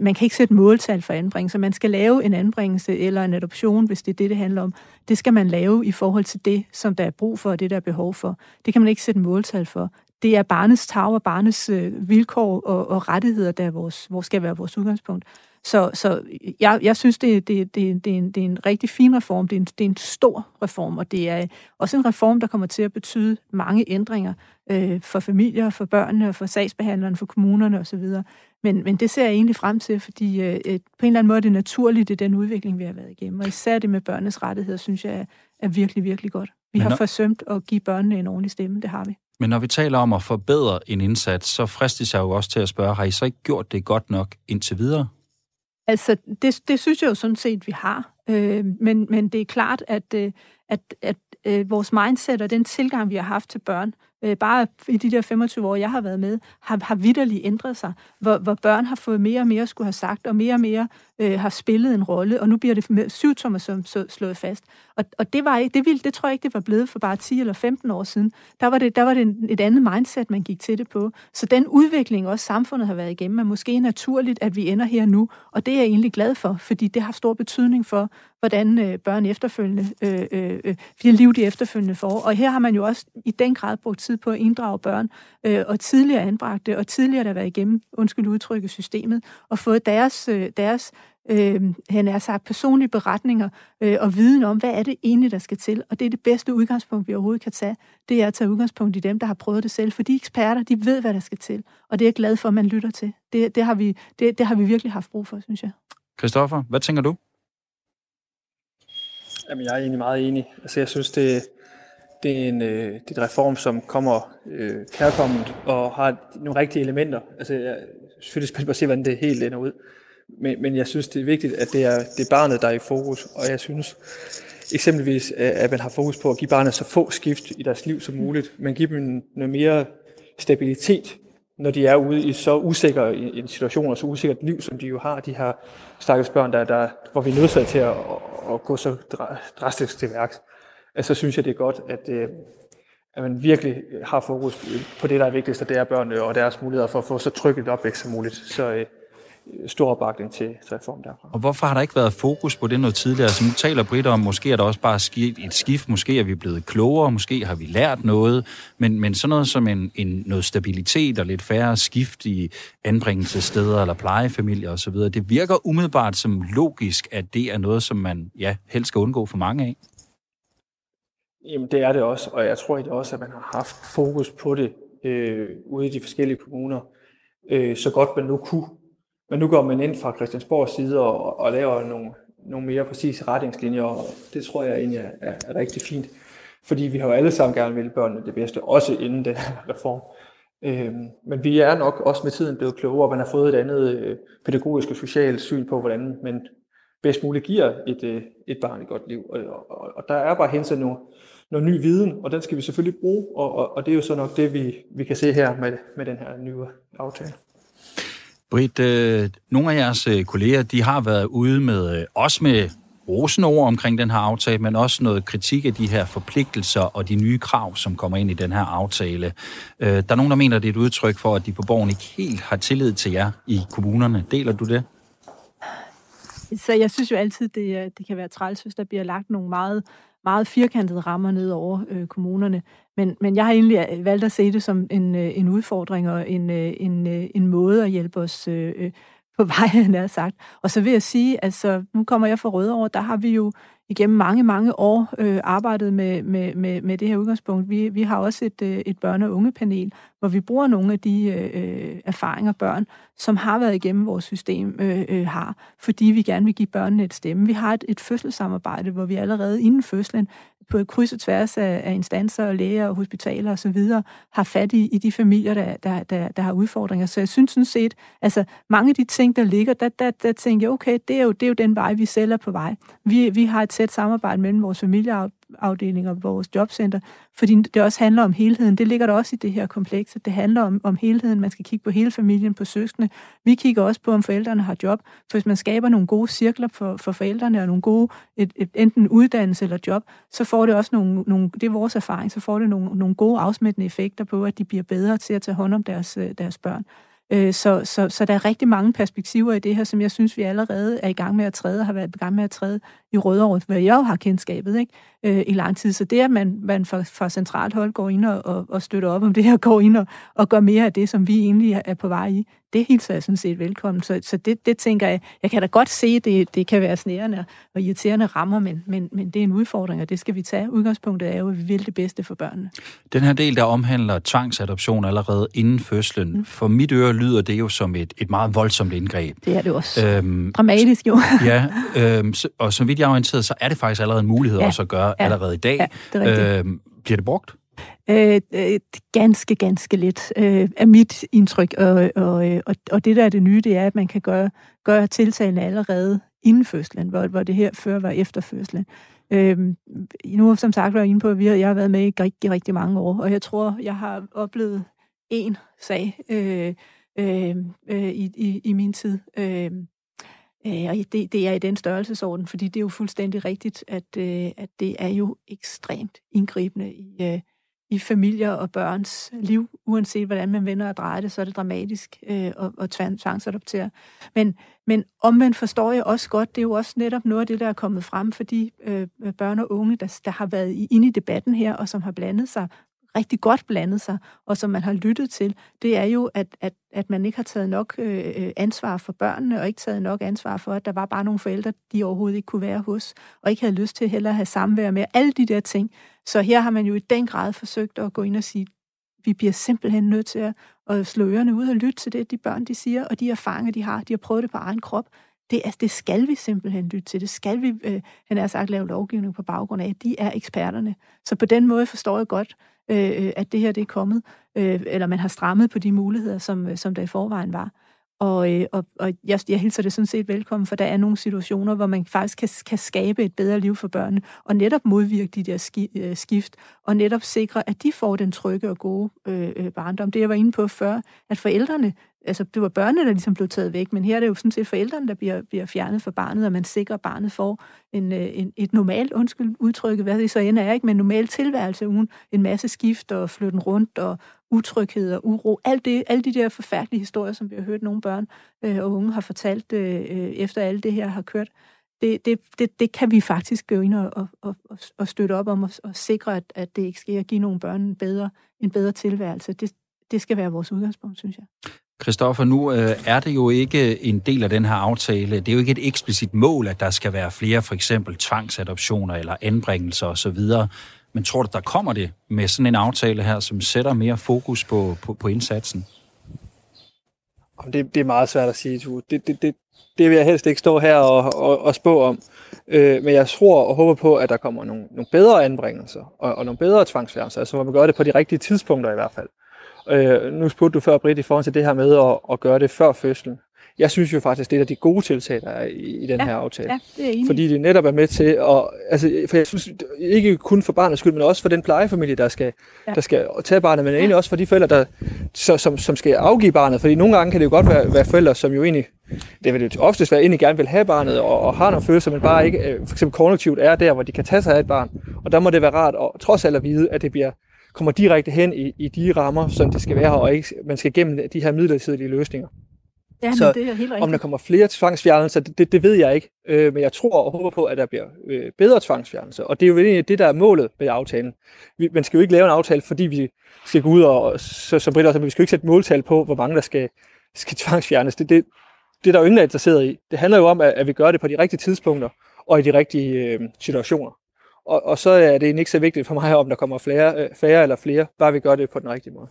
man kan ikke sætte måltal for anbringelse. Man skal lave en anbringelse eller en adoption, hvis det er det, det handler om. Det skal man lave i forhold til det, som der er brug for, og det, der er behov for. Det kan man ikke sætte måltal for. Det er barnets tag og barnets øh, vilkår og, og rettigheder, der er vores, hvor skal være vores udgangspunkt. Så, så jeg, jeg synes, det, det, det, det, er en, det er en rigtig fin reform. Det er en, det er en stor reform, og det er også en reform, der kommer til at betyde mange ændringer øh, for familier, for børnene, for sagsbehandlerne, for kommunerne osv. Men, men det ser jeg egentlig frem til, fordi øh, på en eller anden måde er det naturligt, det er den udvikling, vi har været igennem. Og især det med børnenes rettigheder, synes jeg er, er virkelig, virkelig godt. Vi har forsømt at give børnene en ordentlig stemme, det har vi. Men når vi taler om at forbedre en indsats, så fristes jeg jo også til at spørge, har I så ikke gjort det godt nok indtil videre? Altså, det, det synes jeg jo sådan set, vi har. Øh, men, men det er klart, at, øh, at, at øh, vores mindset og den tilgang, vi har haft til børn, øh, bare i de der 25 år, jeg har været med, har, har vidderligt ændret sig. Hvor, hvor børn har fået mere og mere skulle have sagt, og mere og mere øh, har spillet en rolle, og nu bliver det med syv tommer som så slået fast. Og, og det, var ikke, det, ville, det tror jeg ikke, det var blevet for bare 10 eller 15 år siden. Der var det, der var det et andet mindset, man gik til det på. Så den udvikling, også samfundet har været igennem, er måske naturligt, at vi ender her nu, og det er jeg egentlig glad for, fordi det har stor betydning for, hvordan øh, børn efterfølgende, øh, øh, øh, liv de efterfølgende får. Og her har man jo også i den grad brugt tid på at inddrage børn, øh, og tidligere anbragte, og tidligere der været igennem, undskyld udtrykket, systemet, og fået deres, øh, deres øh, han er sagt, personlige beretninger øh, og viden om, hvad er det egentlig, der skal til. Og det er det bedste udgangspunkt, vi overhovedet kan tage. Det er at tage udgangspunkt i dem, der har prøvet det selv. For de eksperter, de ved, hvad der skal til. Og det er jeg glad for, at man lytter til. Det, det, har, vi, det, det har vi virkelig haft brug for, synes jeg. Christoffer, hvad tænker du? Jamen, jeg er egentlig meget enig. Altså, jeg synes, det, det er en, øh, det er en reform, som kommer øh, kærkommet og har nogle rigtige elementer. Altså, jeg er selvfølgelig spændt på at se, hvordan det helt ender ud. Men, men jeg synes, det er vigtigt, at det er, det er barnet, der er i fokus. Og jeg synes eksempelvis, at man har fokus på at give barnet så få skift i deres liv som muligt, men give dem noget mere stabilitet, når de er ude i så usikker en situation og så usikkert liv, som de jo har, de her stakkels børn, der, der, hvor vi er nødt til at, at, gå så drastisk til værks altså, så synes jeg, det er godt, at, øh, at man virkelig har fokus på det, der er vigtigst, og det er børnene og deres muligheder for at få så trygt et opvækst som muligt. Så øh, stor opbakning til, reform derfra. Og hvorfor har der ikke været fokus på det noget tidligere? Så nu taler Britt om, måske er der også bare sket et skift, måske er vi blevet klogere, måske har vi lært noget, men, men sådan noget som en, en, noget stabilitet og lidt færre skift i anbringelsessteder eller plejefamilier osv., det virker umiddelbart som logisk, at det er noget, som man ja, helst skal undgå for mange af. Jamen det er det også, og jeg tror også, at man har haft fokus på det øh, ude i de forskellige kommuner, øh, så godt man nu kunne. Men nu går man ind fra Christiansborgs side og, og laver nogle, nogle mere præcise retningslinjer, og det tror jeg egentlig er, er, er rigtig fint. Fordi vi har jo alle sammen gerne vil børnene det bedste, også inden den her reform. Øhm, men vi er nok også med tiden blevet klogere, og man har fået et andet øh, pædagogisk og socialt syn på, hvordan man bedst muligt giver et, øh, et barn et godt liv. Og, og, og der er bare henset nogle, noget ny viden, og den skal vi selvfølgelig bruge, og, og, og det er jo så nok det, vi, vi kan se her med, med den her nye aftale. Britt, øh, nogle af jeres øh, kolleger, de har været ude med, øh, også med rosende ord omkring den her aftale, men også noget kritik af de her forpligtelser og de nye krav, som kommer ind i den her aftale. Øh, der er nogen, der mener, det er et udtryk for, at de på borgen ikke helt har tillid til jer i kommunerne. Deler du det? Så jeg synes jo altid, det, øh, det kan være træls, hvis der bliver lagt nogle meget meget firkantede rammer ned over øh, kommunerne. Men, men jeg har egentlig øh, valgt at se det som en, øh, en udfordring og en, øh, en, en måde at hjælpe os øh på vej, nær sagt. Og så vil jeg sige, altså nu kommer jeg fra Rødovre, der har vi jo igennem mange, mange år øh, arbejdet med, med, med, med det her udgangspunkt. Vi, vi har også et, øh, et børne- og ungepanel, hvor vi bruger nogle af de øh, erfaringer, børn, som har været igennem vores system, øh, øh, har, fordi vi gerne vil give børnene et stemme. Vi har et, et fødselssamarbejde, hvor vi allerede inden fødslen på kryds og tværs af, af instanser og læger og hospitaler og så videre, har fat i, i de familier, der, der, der, der har udfordringer. Så jeg synes sådan set, altså mange af de ting, der ligger, der, der, der tænker jeg, okay, det er, jo, det er jo den vej, vi selv er på vej. Vi, vi har et tæt samarbejde mellem vores familier, familieafdeling og vores jobcenter, fordi det også handler om helheden. Det ligger der også i det her komplekse. Det handler om, om helheden. Man skal kigge på hele familien, på søskende. Vi kigger også på, om forældrene har job. For hvis man skaber nogle gode cirkler for, for forældrene, og nogle gode, et, et, enten uddannelse eller job, så får det også nogle, nogle, det er vores erfaring, så får det nogle, nogle gode afsmittende effekter på, at de bliver bedre til at tage hånd om deres, øh, deres børn. Øh, så, så, så der er rigtig mange perspektiver i det her, som jeg synes, vi allerede er i gang med at træde, og har været i gang med at træde i Rødovre, hvor jeg jo har kendskabet ikke? Øh, i lang tid. Så det, at man, man fra, fra centralt hold går ind og, og, og støtter op om det her, går ind og, og gør mere af det, som vi egentlig er på vej i, det hilser jeg sådan set velkommen. Så, så det, det tænker jeg, jeg kan da godt se, det, det kan være snærende og irriterende rammer, men, men, men det er en udfordring, og det skal vi tage. Udgangspunktet er jo, at vi vil det bedste for børnene. Den her del, der omhandler tvangsadoption allerede inden fødslen, mm. for mit øre lyder det jo som et, et meget voldsomt indgreb. Det er det også. Øhm, Dramatisk jo. ja, øhm, og som vidt jeg er orienteret, så er det faktisk allerede en mulighed ja, også at gøre ja, allerede i dag. Ja, det er øhm, bliver det brugt? Øh, øh, ganske, ganske lidt øh, er mit indtryk. Og, og, og, og det, der er det nye, det er, at man kan gøre, gøre tiltagene allerede inden fødslen, hvor, hvor det her før var efter fødslen. Øh, nu har som sagt været inde på, at vi har, jeg har været med i rigtig, rigtig mange år, og jeg tror, jeg har oplevet en sag øh, øh, øh, i, i, i min tid. Øh, øh, og det, det er i den størrelsesorden, fordi det er jo fuldstændig rigtigt, at, øh, at det er jo ekstremt indgribende i, øh, i familier og børns liv, uanset hvordan man vender og drejer det, så er det dramatisk øh, at, at tvangsadoptere. Men, men omvendt forstår jeg også godt, det er jo også netop noget af det, der er kommet frem for de øh, børn og unge, der, der har været inde i debatten her, og som har blandet sig rigtig godt blandet sig, og som man har lyttet til, det er jo, at, at, at man ikke har taget nok øh, ansvar for børnene, og ikke taget nok ansvar for, at der var bare nogle forældre, de overhovedet ikke kunne være hos, og ikke havde lyst til heller at have samvær med alle de der ting. Så her har man jo i den grad forsøgt at gå ind og sige, vi bliver simpelthen nødt til at, at slå ørerne ud og lytte til det, de børn de siger, og de erfaringer, de har. De har prøvet det på egen krop. Det, altså, det skal vi simpelthen lytte til. Det skal vi, øh, han har sagt, lave lovgivning på baggrund af. De er eksperterne. Så på den måde forstår jeg godt, øh, øh at det her det er kommet, øh, eller man har strammet på de muligheder, som, øh, som der i forvejen var. Og, øh, og, og jeg, jeg hilser det sådan set velkommen, for der er nogle situationer, hvor man faktisk kan, kan skabe et bedre liv for børnene, og netop modvirke de der øh, skift, og netop sikre, at de får den trygge og gode øh, øh, barndom. Det jeg var inde på før, at forældrene altså det var børnene, der ligesom blev taget væk, men her er det jo sådan set forældrene, der bliver, bliver fjernet fra barnet, og man sikrer, at barnet får en, øh, en, et normalt, undskyld udtrykket, hvad det så end er, ikke, men en normal tilværelse uden en masse skift og flytten rundt og utryghed og uro. Alt det, alle de der forfærdelige historier, som vi har hørt nogle børn øh, og unge har fortalt, øh, øh efter alt det her har kørt, det, det, det, det kan vi faktisk gå ind og, og, og, og støtte op om og, og sikre, at, at det ikke sker at give nogle børn en bedre, en bedre tilværelse. Det, det skal være vores udgangspunkt, synes jeg. Christoffer, nu øh, er det jo ikke en del af den her aftale. Det er jo ikke et eksplicit mål, at der skal være flere for eksempel tvangsadoptioner eller anbringelser osv. Men tror du, der kommer det med sådan en aftale her, som sætter mere fokus på, på, på indsatsen? Det, det er meget svært at sige, Tue. Det, det, det, det vil jeg helst ikke stå her og, og, og spå om. Øh, men jeg tror og håber på, at der kommer nogle, nogle bedre anbringelser og, og nogle bedre tvangsfjernelser, altså hvor man gør det på de rigtige tidspunkter i hvert fald. Øh, nu spurgte du før, Britt, i forhold til det her med at, at gøre det før fødslen. Jeg synes jo faktisk, det er de gode tiltag, der er i, i den ja, her aftale. Ja, det er enig. Fordi det netop er med til at... Altså, for jeg synes, ikke kun for barnets skyld, men også for den plejefamilie, der skal, ja. der skal tage barnet, men ja. egentlig også for de forældre, der, så, som, som skal afgive barnet. Fordi nogle gange kan det jo godt være, være forældre, som jo egentlig... Det vil jo oftest være, egentlig gerne vil have barnet og, og har nogle følelser, men bare ikke øh, for eksempel kognitivt er der, hvor de kan tage sig af et barn. Og der må det være rart at trods alt at vide, at det bliver kommer direkte hen i, i de rammer, som det skal være, og ikke, man skal gennem de her midlertidige løsninger. Ja, så det er helt om der kommer flere tvangsfjernelser, det, det, det ved jeg ikke. Øh, men jeg tror og håber på, at der bliver øh, bedre tvangsfjernelser. Og det er jo egentlig det, der er målet med aftalen. Vi, man skal jo ikke lave en aftale, fordi vi skal gå ud og, så, som Britt også, vi skal jo ikke sætte måltal på, hvor mange der skal, skal tvangsfjernes. Det, det, det er der jo ingen, der er interesseret i. Det handler jo om, at, at vi gør det på de rigtige tidspunkter og i de rigtige øh, situationer. Og, og så er det ikke så vigtigt for mig, om der kommer flere, øh, færre eller flere, bare vi gør det på den rigtige måde.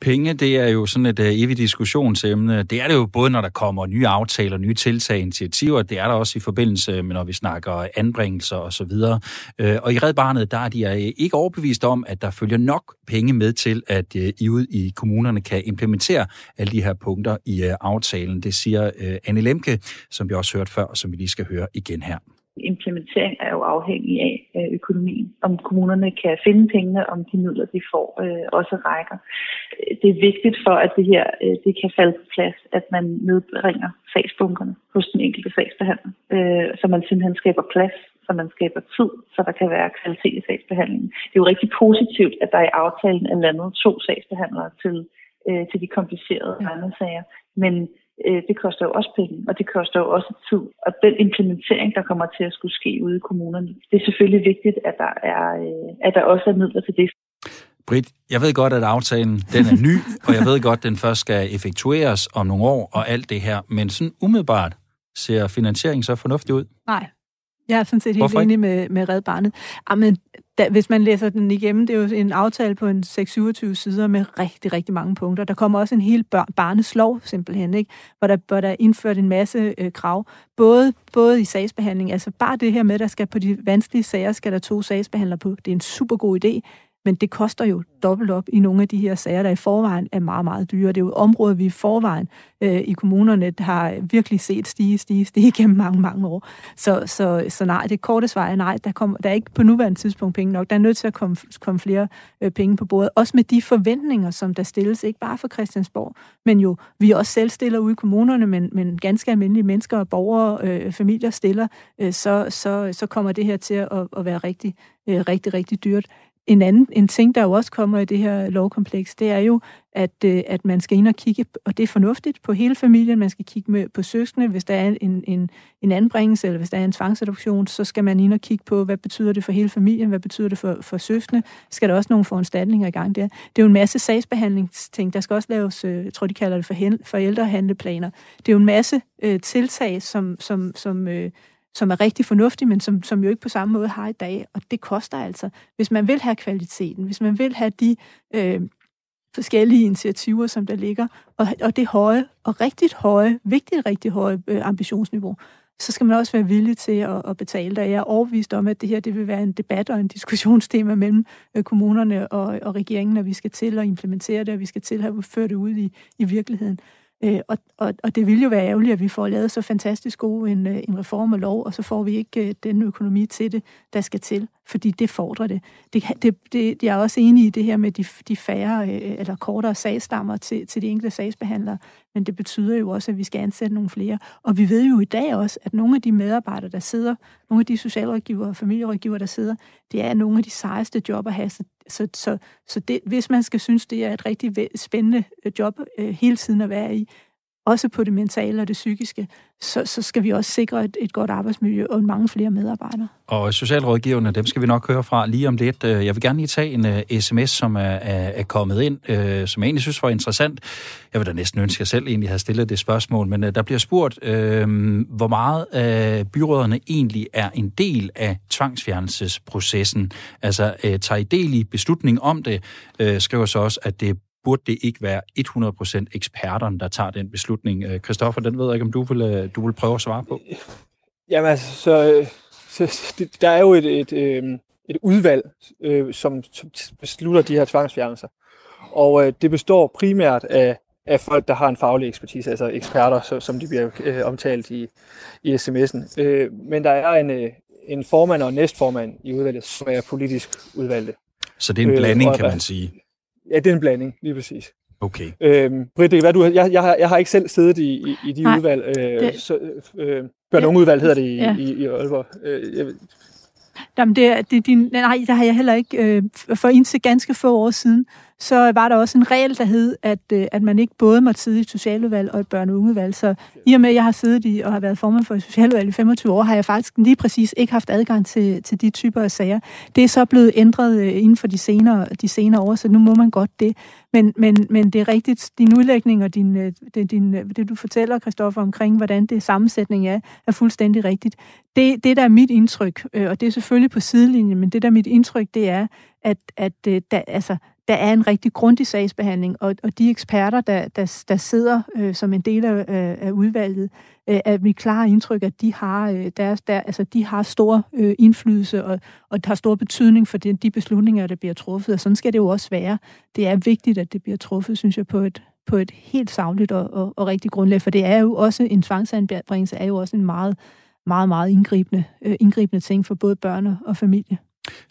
Penge, det er jo sådan et uh, evigt diskussionsemne. Det er det jo både, når der kommer nye aftaler, nye tiltag, initiativer. Det er der også i forbindelse med, når vi snakker anbringelser og så videre. Uh, og i Red Barnet, der er de øh, ikke overbevist om, at der følger nok penge med til, at uh, I ud i kommunerne kan implementere alle de her punkter i uh, aftalen. Det siger uh, Anne Lemke, som vi også hørte før, og som vi lige skal høre igen her implementering er jo afhængig af økonomien. Om kommunerne kan finde pengene, om de midler, de får, øh, også rækker. Det er vigtigt for, at det her øh, det kan falde på plads, at man nedbringer sagsbunkerne hos den enkelte sagsbehandler, øh, så man simpelthen skaber plads, så man skaber tid, så der kan være kvalitet i sagsbehandlingen. Det er jo rigtig positivt, at der i aftalen er landet to sagsbehandlere til øh, til de komplicerede regnesager. Men øh, det koster jo også penge, og det koster jo også tid. Og den implementering, der kommer til at skulle ske ude i kommunerne, det er selvfølgelig vigtigt, at der, er, øh, at der også er midler til det. Britt, jeg ved godt, at aftalen den er ny, og jeg ved godt, at den først skal effektueres om nogle år og alt det her. Men sådan umiddelbart ser finansieringen så fornuftig ud? Nej, jeg er sådan set helt enig med, med Red Barnet. Jamen, da, hvis man læser den igennem, det er jo en aftale på en 6-27 sider med rigtig, rigtig mange punkter. Der kommer også en hel bør, barneslov, simpelthen, ikke? Hvor, der, hvor der er indført en masse øh, krav, både, både i sagsbehandling, altså bare det her med, at der skal på de vanskelige sager, skal der to sagsbehandlere på. Det er en super god idé men det koster jo dobbelt op i nogle af de her sager, der i forvejen er meget, meget dyre. Det er jo et område, vi i forvejen øh, i kommunerne har virkelig set stige, stige, stige gennem mange, mange år. Så, så, så nej, det korte svar er nej. Der, kom, der er ikke på nuværende tidspunkt penge nok. Der er nødt til at komme, komme flere øh, penge på bordet. Også med de forventninger, som der stilles, ikke bare for Christiansborg, men jo vi også selv stiller ude i kommunerne, men, men ganske almindelige mennesker og borgere, øh, familier stiller, øh, så, så, så kommer det her til at, at være rigtig, øh, rigtig, rigtig dyrt. En anden en ting, der jo også kommer i det her lovkompleks, det er jo, at, øh, at man skal ind og kigge, og det er fornuftigt, på hele familien. Man skal kigge med, på søskende. Hvis der er en, en, en anbringelse, eller hvis der er en tvangsadoption, så skal man ind og kigge på, hvad betyder det for hele familien, hvad betyder det for, for søskende. Skal der også nogle foranstaltninger i gang der? Det er jo en masse sagsbehandlingsting. Der skal også laves, øh, jeg tror, de kalder det for forældrehandleplaner. Det er jo en masse øh, tiltag, som, som, som, øh, som er rigtig fornuftig, men som, som jo ikke på samme måde har i dag. Og det koster altså. Hvis man vil have kvaliteten, hvis man vil have de øh, forskellige initiativer, som der ligger, og, og det høje, og rigtigt høje, vigtigt rigtig høje øh, ambitionsniveau, så skal man også være villig til at, at betale det. Jeg er overvist om, at det her det vil være en debat og en diskussionstema mellem øh, kommunerne og, og regeringen, når vi skal til at implementere det, og vi skal til at føre det ud i, i virkeligheden. Øh, og, og, og det vil jo være ærgerligt, at vi får lavet så fantastisk god en, øh, en reform og lov, og så får vi ikke øh, den økonomi til det, der skal til, fordi det fordrer det. det, det, det jeg er også enig i det her med de, de færre øh, eller kortere sagstammer til, til de enkelte sagsbehandlere, men det betyder jo også, at vi skal ansætte nogle flere. Og vi ved jo i dag også, at nogle af de medarbejdere, der sidder, nogle af de socialrådgivere og familierådgivere, der sidder, det er nogle af de sejeste job at have. Så, så, så, så det, hvis man skal synes, det er et rigtig spændende øh, job øh, hele tiden at være i, også på det mentale og det psykiske, så, så skal vi også sikre et, et godt arbejdsmiljø og mange flere medarbejdere. Og socialrådgiverne, dem skal vi nok høre fra lige om lidt. Øh, jeg vil gerne lige tage en øh, uh, sms, som er, er, kommet ind, uh, som jeg egentlig synes var interessant. Jeg vil da næsten ønske, at jeg selv egentlig havde stillet det spørgsmål, men uh, der bliver spurgt, uh, hvor meget uh, byråderne egentlig er en del af tvangsfjernelsesprocessen. Altså, uh, tager I del i beslutning om det, uh, skriver så også, at det burde det ikke være 100% eksperterne, der tager den beslutning? Kristoffer, øh, den ved jeg ikke, om du vil, øh, du vil prøve at svare på. Jamen altså, så, så der er jo et, et, øh, et udvalg, som, som beslutter de her tvangsfjernelser. Og det består primært af, af folk, der har en faglig ekspertise, altså eksperter, som de bliver øh, omtalt i, i sms'en. Øh, men der er en, en formand og en næstformand i udvalget, som er politisk udvalgte. Så det er en blanding, øh, kan man sige? Ja, det er en blanding, lige præcis. Okay. Øhm, Britt, det kan være, du, jeg, jeg, har, jeg har ikke selv siddet i, i, i de Nej, udvalg. Øh, det, så, øh, børn- og udvalg hedder det i, ja. i, i Aalborg. Øh, jeg, Jamen, det, det, din, nej, der har jeg heller ikke. Øh, for indtil ganske få år siden, så var der også en regel, der hed, at, øh, at man ikke både måtte sidde i et socialudvalg og et børne- og ungevalg. Så i og med, at jeg har siddet i og har været formand for et socialudvalg i 25 år, har jeg faktisk lige præcis ikke haft adgang til, til de typer af sager. Det er så blevet ændret øh, inden for de senere, de senere år, så nu må man godt det. Men, men, men det er rigtigt, din udlægning og din, øh, det, din, det, du fortæller, Kristoffer, omkring, hvordan det sammensætning er, er fuldstændig rigtigt. Det, det der er mit indtryk, og det er selvfølgelig på sidelinjen, men det der er mit indtryk, det er, at, at der, altså, der er en rigtig grundig sagsbehandling, og, og de eksperter, der, der, der sidder øh, som en del af, af udvalget, øh, er mit klare indtryk, at de har, øh, deres, der, altså, de har stor øh, indflydelse og, og har stor betydning for de, de beslutninger, der bliver truffet, og sådan skal det jo også være. Det er vigtigt, at det bliver truffet, synes jeg, på et, på et helt savligt og, og, og rigtigt grundlag, for det er jo også, en tvangsanbringelse er jo også en meget, meget, meget indgribende, øh, indgribende ting for både børn og familie.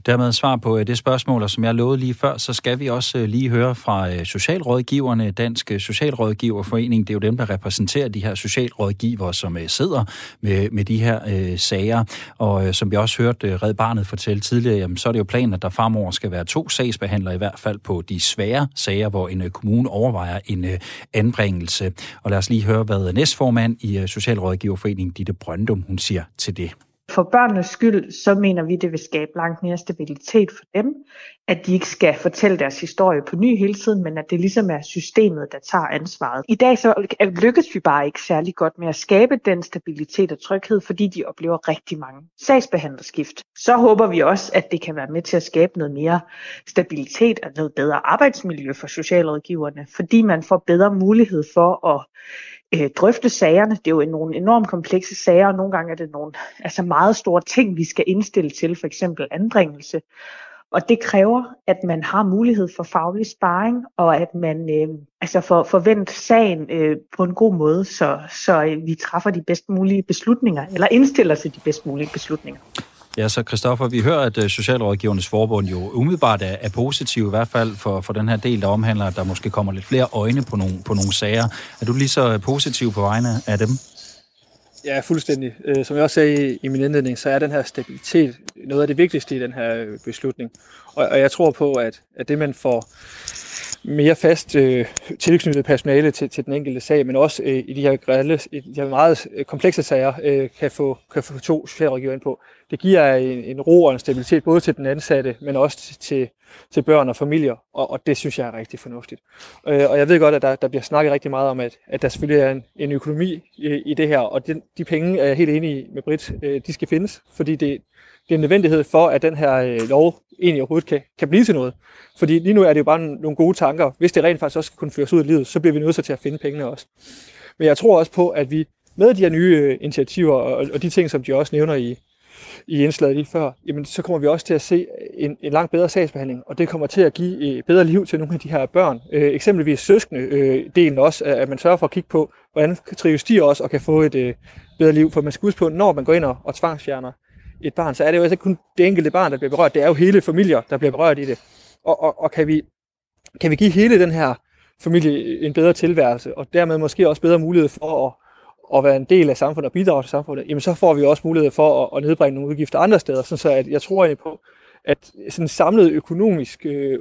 Dermed svar på øh, det spørgsmål, og som jeg lovede lige før, så skal vi også øh, lige høre fra øh, Socialrådgiverne, Dansk Socialrådgiverforening. Det er jo dem, der repræsenterer de her socialrådgivere, som sidder med, med de her øh, sager. Og som vi også hørte Red Barnet fortælle tidligere, jamen, så er det jo planen, at der fremover skal være to sagsbehandlere, i hvert fald på de svære sager, hvor en kommune overvejer en øh, anbringelse. Og lad os lige høre, hvad næstformand i Socialrådgiverforeningen, Ditte Brøndum, hun siger til det. For børnenes skyld, så mener vi, det vil skabe langt mere stabilitet for dem, at de ikke skal fortælle deres historie på ny hele tiden, men at det ligesom er systemet, der tager ansvaret. I dag så lykkes vi bare ikke særlig godt med at skabe den stabilitet og tryghed, fordi de oplever rigtig mange sagsbehandlerskift. Så håber vi også, at det kan være med til at skabe noget mere stabilitet og noget bedre arbejdsmiljø for socialrådgiverne, fordi man får bedre mulighed for at øh, drøfte sagerne. Det er jo nogle enormt komplekse sager, og nogle gange er det nogle altså meget store ting, vi skal indstille til, for eksempel anbringelse. Og det kræver, at man har mulighed for faglig sparring, og at man øh, altså får forvent sagen øh, på en god måde, så, så øh, vi træffer de bedst mulige beslutninger, eller indstiller til de bedst mulige beslutninger. Ja, så Christoffer, vi hører, at øh, Socialrådgivernes Forbund jo umiddelbart er, er positiv, i hvert fald for, for den her del, der omhandler, at der måske kommer lidt flere øjne på nogle, på nogle sager. Er du lige så øh, positiv på vegne af dem? Ja, fuldstændig. Øh, som jeg også sagde i min indledning, så er den her stabilitet noget af det vigtigste i den her beslutning. Og, og jeg tror på, at, at det man får mere fast øh, tilknyttet personale til, til den enkelte sag, men også øh, i de her grælde, i de her meget øh, komplekse sager, øh, kan, få, kan få to socialrådgiver ind på. Det giver en, en ro og en stabilitet både til den ansatte, men også til, til børn og familier, og, og det synes jeg er rigtig fornuftigt. Øh, og jeg ved godt, at der, der bliver snakket rigtig meget om, at, at der selvfølgelig er en, en økonomi i, i det her, og den, de penge er jeg helt enig med Britt, øh, de skal findes, fordi det, det er en nødvendighed for, at den her øh, lov egentlig overhovedet kan, kan blive til noget. Fordi lige nu er det jo bare nogle gode tanker. Hvis det rent faktisk også kunne føres ud i livet, så bliver vi nødt til at finde pengene også. Men jeg tror også på, at vi med de her nye øh, initiativer og, og de ting, som de også nævner i, i indslaget lige før, jamen så kommer vi også til at se en, en langt bedre sagsbehandling, og det kommer til at give et bedre liv til nogle af de her børn. Øh, eksempelvis søskende øh, delen også, at man sørger for at kigge på, hvordan trives de også og kan få et øh, bedre liv. For man skal huske på, når man går ind og, og tvangsfjerner et barn, så er det jo altså ikke kun det enkelte barn, der bliver berørt, det er jo hele familier, der bliver berørt i det. Og, og, og kan, vi, kan vi give hele den her familie en bedre tilværelse, og dermed måske også bedre mulighed for at, at være en del af samfundet og bidrage til samfundet, jamen så får vi også mulighed for at, at nedbringe nogle udgifter andre steder, så at jeg tror egentlig på, at sådan en samlet økonomisk øh,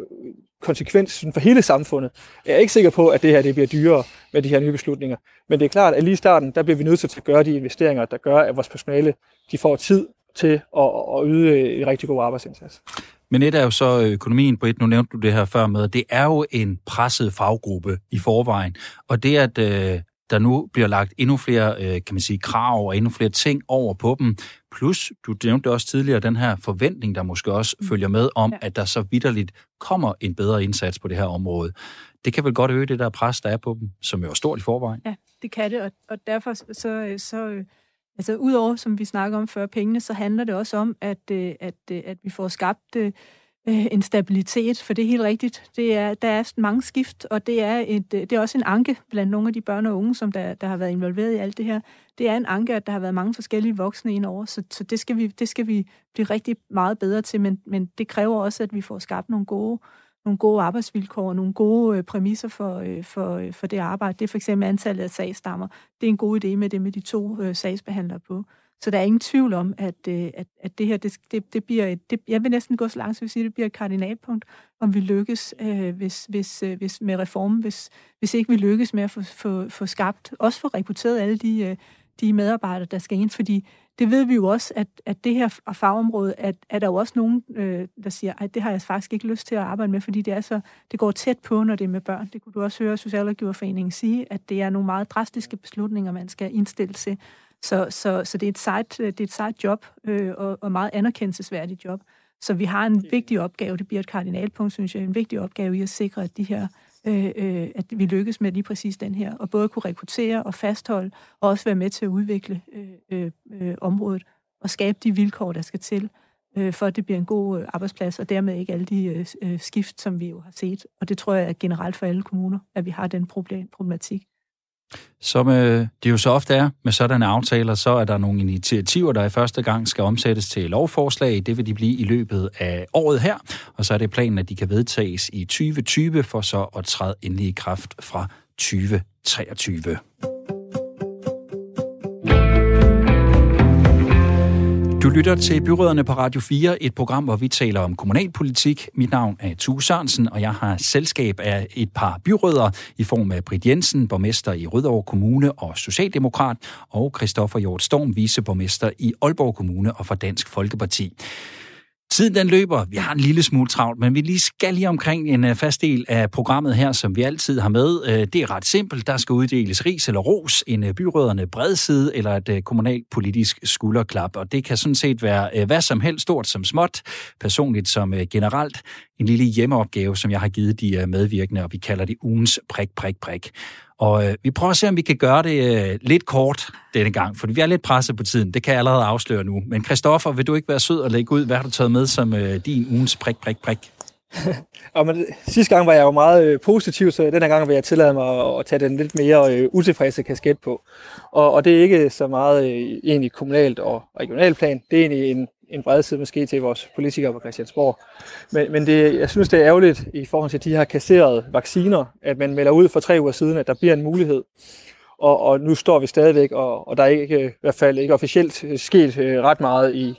konsekvens sådan for hele samfundet. Jeg er ikke sikker på, at det her det bliver dyrere med de her nye beslutninger. Men det er klart, at lige i starten, der bliver vi nødt til at gøre de investeringer, der gør, at vores personale de får tid til at, at yde en rigtig god arbejdsindsats. Men et er jo så økonomien, Britt, nu nævnte du det her før med, det er jo en presset faggruppe i forvejen, og det at øh, der nu bliver lagt endnu flere, øh, kan man sige, krav og endnu flere ting over på dem, plus, du nævnte også tidligere, den her forventning, der måske også mm. følger med om, ja. at der så vidderligt kommer en bedre indsats på det her område. Det kan vel godt øge det der pres, der er på dem, som jo er stort i forvejen. Ja, det kan det, og, og derfor så, så Altså udover, som vi snakker om før, pengene, så handler det også om, at, øh, at, øh, at vi får skabt øh, en stabilitet, for det er helt rigtigt. Det er, der er mange skift, og det er, et, det er også en anke blandt nogle af de børn og unge, som der, der har været involveret i alt det her. Det er en anke, at der har været mange forskellige voksne indover, så, så det, skal vi, det skal vi blive rigtig meget bedre til, men, men det kræver også, at vi får skabt nogle gode øh, nogle gode arbejdsvilkår, nogle gode øh, præmisser for, øh, for, øh, for det arbejde. Det er for eksempel antallet af sagstammer. Det er en god idé med det med de to øh, sagsbehandlere på. Så der er ingen tvivl om, at, øh, at, at det her, det, det, det bliver et, det, jeg vil næsten gå så langt, så vi sige, det bliver et kardinalpunkt, om vi lykkes øh, hvis, hvis, øh, hvis, med reformen, hvis, hvis ikke vi lykkes med at få, få, få skabt, også få rekrutteret alle de, øh, de medarbejdere, der skal ind, fordi det ved vi jo også, at, at det her fagområde, at, at der jo også nogen, øh, der siger, at det har jeg faktisk ikke lyst til at arbejde med, fordi det, er så, det går tæt på, når det er med børn. Det kunne du også høre Socialrådgiverforeningen sige, at det er nogle meget drastiske beslutninger, man skal indstille til. Så, så, så det, er et sejt, øh, det er et sejt job, øh, og, og meget anerkendelsesværdigt job. Så vi har en vigtig opgave, det bliver et kardinalpunkt, synes jeg, en vigtig opgave i at sikre, at de her øh, øh, at vi lykkes med lige præcis den her, og både kunne rekruttere og fastholde, og også være med til at udvikle øh, øh, øh området, og skabe de vilkår, der skal til, øh, for at det bliver en god øh, arbejdsplads, og dermed ikke alle de øh, øh, skift, som vi jo har set. Og det tror jeg er generelt for alle kommuner, at vi har den problem, problematik. Som øh, det jo så ofte er med sådanne aftaler, så er der nogle initiativer, der i første gang skal omsættes til lovforslag. Det vil de blive i løbet af året her, og så er det planen, at de kan vedtages i 2020 for så at træde endelig i kraft fra 2023. Du lytter til Byråderne på Radio 4, et program, hvor vi taler om kommunalpolitik. Mit navn er Tue Sørensen, og jeg har selskab af et par byråder i form af Britt Jensen, borgmester i Rødovre Kommune og Socialdemokrat, og Christoffer Hjort Storm, viceborgmester i Aalborg Kommune og for Dansk Folkeparti. Tiden den løber. Vi har en lille smule travlt, men vi lige skal lige omkring en øh, fast del af programmet her, som vi altid har med. Øh, det er ret simpelt. Der skal uddeles ris eller ros, en øh, byrødderne bredside eller et øh, kommunalt politisk skulderklap. Og det kan sådan set være hvad som helst, stort som småt, personligt som generelt. En lille hjemmeopgave, som jeg har givet de medvirkende, og vi kalder det ugens prik, prik, prik. Og øh, vi prøver at se, om vi kan gøre det øh, lidt kort denne gang, for vi er lidt presset på tiden. Det kan jeg allerede afsløre nu. Men Christoffer, vil du ikke være sød og lægge ud, hvad har du taget med som øh, din ugens prik, prik, prik? og men, øh, sidste gang var jeg jo meget øh, positiv, så denne gang vil jeg tillade mig at, at tage den lidt mere øh, utilfredse kasket på. Og, og det er ikke så meget øh, egentlig kommunalt og regionalt plan. Det er egentlig en, en bredside måske til vores politikere på Christiansborg. Men, men det, jeg synes, det er ærgerligt i forhold til de her kasserede vacciner, at man melder ud for tre uger siden, at der bliver en mulighed. Og, og nu står vi stadigvæk, og, og der er ikke, i hvert fald ikke officielt øh, sket øh, ret meget i,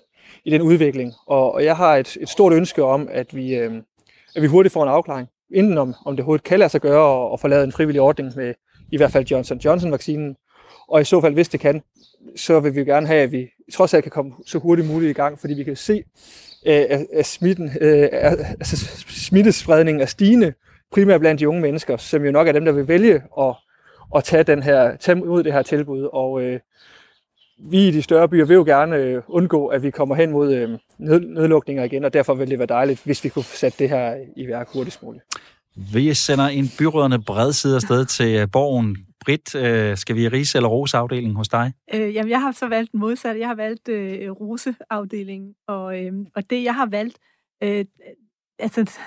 i den udvikling. Og, og jeg har et, et stort ønske om, at vi, øh, at vi hurtigt får en afklaring. Enten om, om det overhovedet kan lade sig gøre og, og få lavet en frivillig ordning med i hvert fald Johnson Johnson-vaccinen. Og i så fald, hvis det kan, så vil vi gerne have, at vi trods alt kan komme så hurtigt muligt i gang, fordi vi kan se, øh, at, smitten, øh, altså smittespredningen er stigende, primært blandt de unge mennesker, som jo nok er dem, der vil vælge at, at tage, den her, tage ud det her tilbud. Og øh, vi i de større byer vil jo gerne øh, undgå, at vi kommer hen mod øh, nedlukninger igen, og derfor ville det være dejligt, hvis vi kunne sætte det her i værk hurtigst muligt. Vi sender en byrådende bredside afsted til øh, Borgen. Britt, øh, skal vi i rise- eller roseafdelingen hos dig? Øh, jamen, jeg har så valgt modsat. Jeg har valgt øh, roseafdelingen, og, øh, og det, jeg har valgt, øh, altså,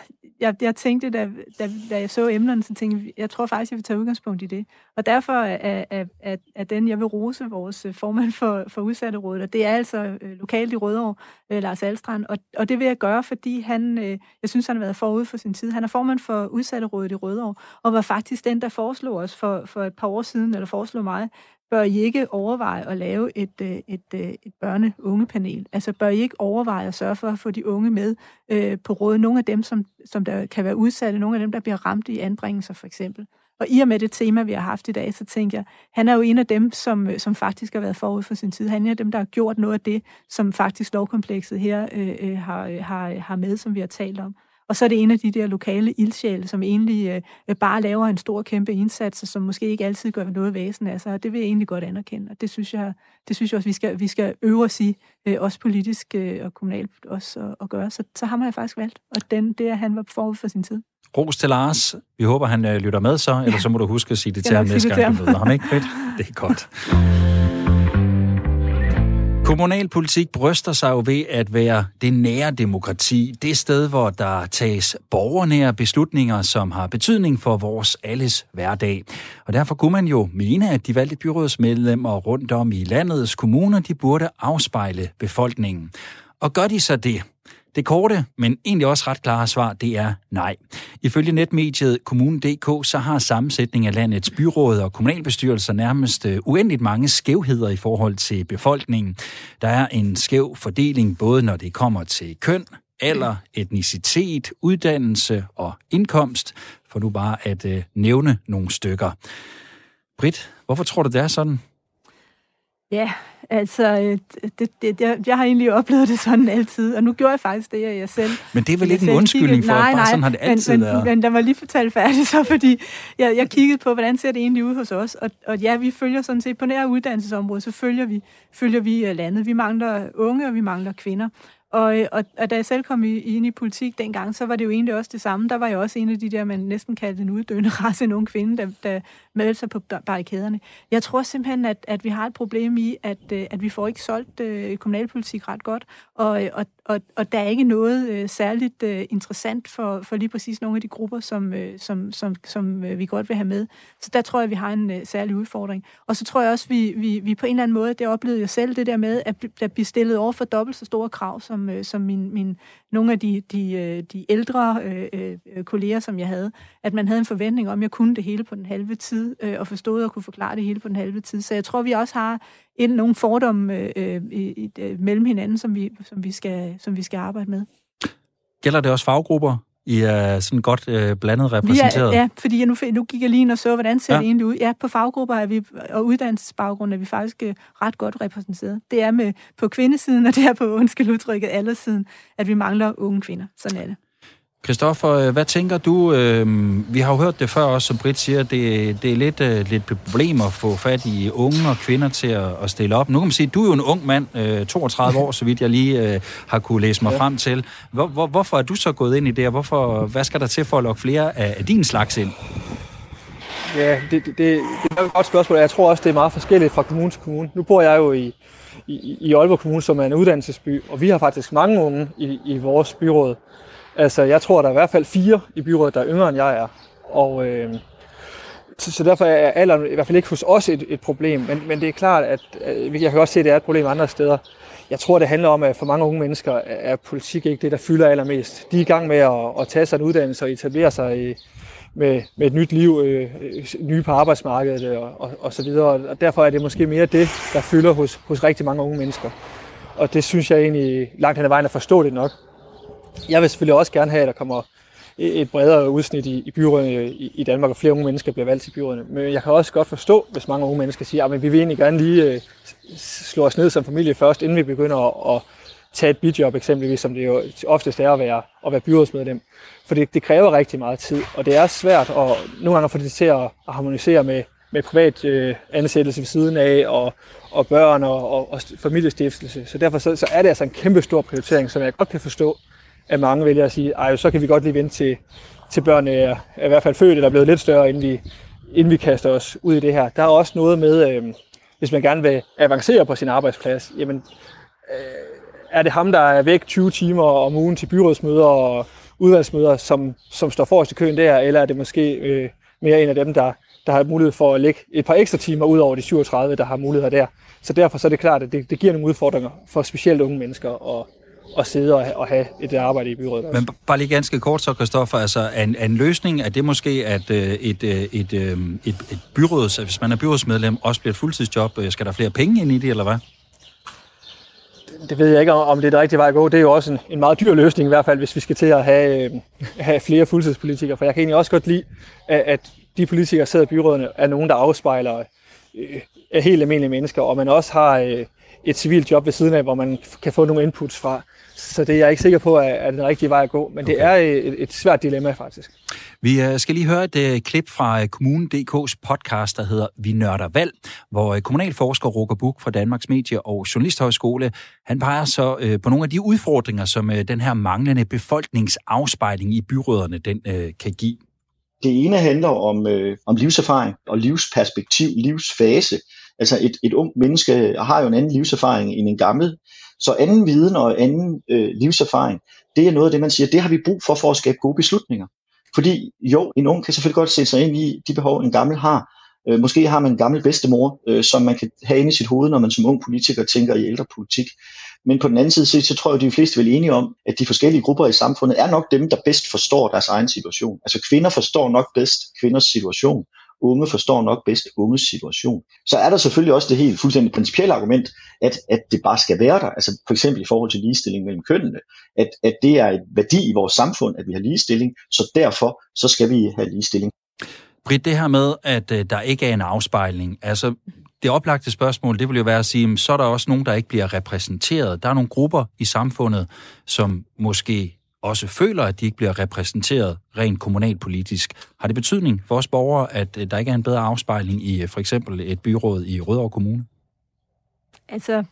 jeg, jeg tænkte, da, da, da jeg så emnerne, så tænkte jeg, jeg tror faktisk, jeg vil tage udgangspunkt i det. Og derfor er, er, er, er den, jeg vil rose vores øh, formand for, for udsatte rådet, og det er altså øh, lokalt i Rødovre, øh, Lars Alstrand, og, og det vil jeg gøre, fordi han, øh, jeg synes, han har været forud for sin tid. Han er formand for udsatte rådet i Rødovre, og var faktisk den, der foreslog os for, for et par år siden, eller foreslog mig, bør I ikke overveje at lave et, øh, et, øh, et, børne-unge-panel? Altså bør I ikke overveje at sørge for at få de unge med øh, på råd? Nogle af dem, som, som der kan være udsatte, nogle af dem, der bliver ramt i anbringelser for eksempel. Og i og med det tema, vi har haft i dag, så tænker jeg, han er jo en af dem, som, øh, som faktisk har været forud for sin tid. Han er en af dem, der har gjort noget af det, som faktisk lovkomplekset her øh har, har, har med, som vi har talt om. Og så er det en af de der lokale ildsjæle, som egentlig øh, bare laver en stor, kæmpe indsats, og som måske ikke altid gør noget væsen af sig. Og det vil jeg egentlig godt anerkende. Og det synes jeg, det synes jeg også, vi skal, vi skal øve os i, øh, også politisk øh, og kommunalt også at, at gøre. Så, så har jeg faktisk valgt. Og den, det er, han var forud for sin tid. Ros til Lars. Vi håber, han øh, lytter med så, eller så må du huske at sige det til ham næste gang, du møder ham. Ikke? Det er godt. Kommunalpolitik bryster sig jo ved at være det nære demokrati, det sted, hvor der tages borgernære beslutninger, som har betydning for vores alles hverdag. Og derfor kunne man jo mene, at de valgte byrådsmedlemmer rundt om i landets kommuner, de burde afspejle befolkningen. Og gør de så det, det korte, men egentlig også ret klare svar, det er nej. Ifølge netmediet Kommunen.dk, så har sammensætningen af landets byråd og kommunalbestyrelser nærmest øh, uendeligt mange skævheder i forhold til befolkningen. Der er en skæv fordeling, både når det kommer til køn, alder, etnicitet, uddannelse og indkomst, for nu bare at øh, nævne nogle stykker. Britt, hvorfor tror du, det er sådan? Ja, altså, øh, det, det, jeg, jeg har egentlig oplevet det sådan altid, og nu gjorde jeg faktisk det, jeg selv. Men det er vel ikke en undskyldning for, nej, at bare sådan har det altid men, været? Men der var lige fortalt færdigt så, fordi jeg, jeg kiggede på, hvordan ser det egentlig ud hos os, og, og ja, vi følger sådan set, på nær uddannelsesområde, så følger vi, følger vi øh, landet. Vi mangler unge, og vi mangler kvinder. Og, og, og da jeg selv kom ind i politik dengang, så var det jo egentlig også det samme. Der var jeg også en af de der, man næsten kaldte en uddøende race, nogle kvinde, der, der meldte sig på barrikaderne. Jeg tror simpelthen, at, at vi har et problem i, at, øh, at vi får ikke solgt øh, kommunalpolitik ret godt. Og, og, og, og der er ikke noget øh, særligt øh, interessant for, for lige præcis nogle af de grupper, som, øh, som, som, som øh, vi godt vil have med. Så der tror jeg, vi har en øh, særlig udfordring. Og så tror jeg også, vi, vi, vi på en eller anden måde, det oplevede jeg selv, det der med, at der bliver stillet over for dobbelt så store krav, som, øh, som min, min, nogle af de, de, øh, de ældre øh, øh, kolleger, som jeg havde. At man havde en forventning om, at jeg kunne det hele på den halve tid, øh, og forstod og kunne forklare det hele på den halve tid. Så jeg tror, vi også har en, nogle fordomme øh, øh, i, øh, mellem hinanden, som vi, som, vi skal, som vi skal arbejde med. Gælder det også faggrupper? I er sådan godt øh, blandet repræsenteret? Vi er, ja, fordi jeg nu, nu gik jeg lige ind og så, hvordan ser ja. det egentlig ud. Ja, på faggrupper er vi, og uddannelsesbaggrund er vi faktisk øh, ret godt repræsenteret. Det er med på kvindesiden, og det er på, undskyld udtrykket, allersiden, at vi mangler unge kvinder. Sådan er det. Christoffer, øh, hvad tænker du? Øhm, vi har jo hørt det før også, som Britt siger, det, det er lidt, øh, lidt problem at få fat i unge og kvinder til at, at stille op. Nu kan man sige, du er jo en ung mand, 32 øh, år, så vidt jeg lige har kunne læse mig ja. frem til. Hvor, hvor, hvorfor er du så gået ind i det, og hvorfor, hvad skal der til for at lokke flere af, af din slags ind? Ja, det, det, det er et godt spørgsmål, jeg tror også, det er meget forskelligt fra kommune til kommune. Nu bor jeg jo i, i, i Aalborg Kommune, som er en uddannelsesby, og vi har faktisk mange unge i, i vores byråd. Altså, jeg tror, der er i hvert fald fire i byrådet, der er yngre end jeg er. Og, øh, så, så derfor er alderen i hvert fald ikke hos os et, et problem. Men, men det er klart, at øh, jeg kan også se, at det er et problem andre steder. Jeg tror, det handler om, at for mange unge mennesker er politik ikke det, der fylder allermest. De er i gang med at, at tage sig en uddannelse og etablere sig i, med, med et nyt liv, øh, nye på arbejdsmarkedet og, og, og så videre. Og derfor er det måske mere det, der fylder hos, hos rigtig mange unge mennesker. Og det synes jeg egentlig langt hen ad vejen er forståeligt nok. Jeg vil selvfølgelig også gerne have, at der kommer et bredere udsnit i, i byrådene i, i Danmark, og flere unge mennesker bliver valgt til byrådene. Men jeg kan også godt forstå, hvis mange unge mennesker siger, ah, at vi vil egentlig gerne lige øh, slå os ned som familie først, inden vi begynder at, at tage et bidjob eksempelvis, som det jo oftest er at være, at være byrådsmedlem. For det, det kræver rigtig meget tid, og det er svært at nogle gange få det til at, harmonisere med, med privat øh, ansættelse ved siden af, og, og børn og, og, og familiestiftelse. Så derfor så, så er det altså en kæmpe stor prioritering, som jeg godt kan forstå, at mange vælger at sige, ej, så kan vi godt lige vente til, til børnene er, er i hvert fald født eller er blevet lidt større, inden vi, inden vi kaster os ud i det her. Der er også noget med, øh, hvis man gerne vil avancere på sin arbejdsplads, jamen, øh, er det ham, der er væk 20 timer om ugen til byrådsmøder og udvalgsmøder, som, som står forrest i køen der, eller er det måske øh, mere en af dem, der, der har mulighed for at lægge et par ekstra timer ud over de 37, der har muligheder der. Så derfor så er det klart, at det, det giver nogle udfordringer for specielt unge mennesker at, at sidde og, og have et arbejde i byrådet. Men bare lige ganske kort så, Kristoffer, altså en, en løsning, er det måske, at øh, et, øh, et, øh, et, et byråd, hvis man er byrådsmedlem, også bliver et fuldtidsjob? Skal der flere penge ind i det, eller hvad? det ved jeg ikke, om det er det rigtige vej at gå. Det er jo også en, en meget dyr løsning i hvert fald, hvis vi skal til at have, have flere fuldtidspolitikere. For jeg kan egentlig også godt lide, at de politikere, der sidder i byrådene, er nogen, der afspejler øh, helt almindelige mennesker, og man også har øh, et civilt job ved siden af, hvor man kan få nogle inputs fra. Så det er jeg ikke sikker på, at er den rigtige vej at gå. Men okay. det er et, et svært dilemma, faktisk. Vi øh, skal lige høre et uh, klip fra Kommunen.dk's podcast, der hedder Vi nørder valg, hvor kommunalforsker Roger Buk fra Danmarks Medie- og Journalisthøjskole, han peger så uh, på nogle af de udfordringer, som uh, den her manglende befolkningsafspejling i byråderne, den uh, kan give. Det ene handler om, øh, om livserfaring og livsperspektiv, livsfase. Altså et, et ung menneske har jo en anden livserfaring end en gammel. Så anden viden og anden øh, livserfaring, det er noget af det, man siger, det har vi brug for for at skabe gode beslutninger. Fordi jo, en ung kan selvfølgelig godt sætte sig ind i de behov, en gammel har. Øh, måske har man en gammel bedstemor, øh, som man kan have inde i sit hoved, når man som ung politiker tænker i ældrepolitik. Men på den anden side, så, tror jeg, at de fleste er vel enige om, at de forskellige grupper i samfundet er nok dem, der bedst forstår deres egen situation. Altså kvinder forstår nok bedst kvinders situation, unge forstår nok bedst unges situation. Så er der selvfølgelig også det helt fuldstændig principielle argument, at, at det bare skal være der. Altså for eksempel i forhold til ligestilling mellem kønnene, at, at det er et værdi i vores samfund, at vi har ligestilling, så derfor så skal vi have ligestilling. Britt, det her med, at øh, der ikke er en afspejling, altså det oplagte spørgsmål, det vil jo være at sige, så er der også nogen, der ikke bliver repræsenteret. Der er nogle grupper i samfundet, som måske også føler, at de ikke bliver repræsenteret rent kommunalpolitisk. Har det betydning for os borgere, at øh, der ikke er en bedre afspejling i øh, for eksempel et byråd i Rødovre Kommune? Altså,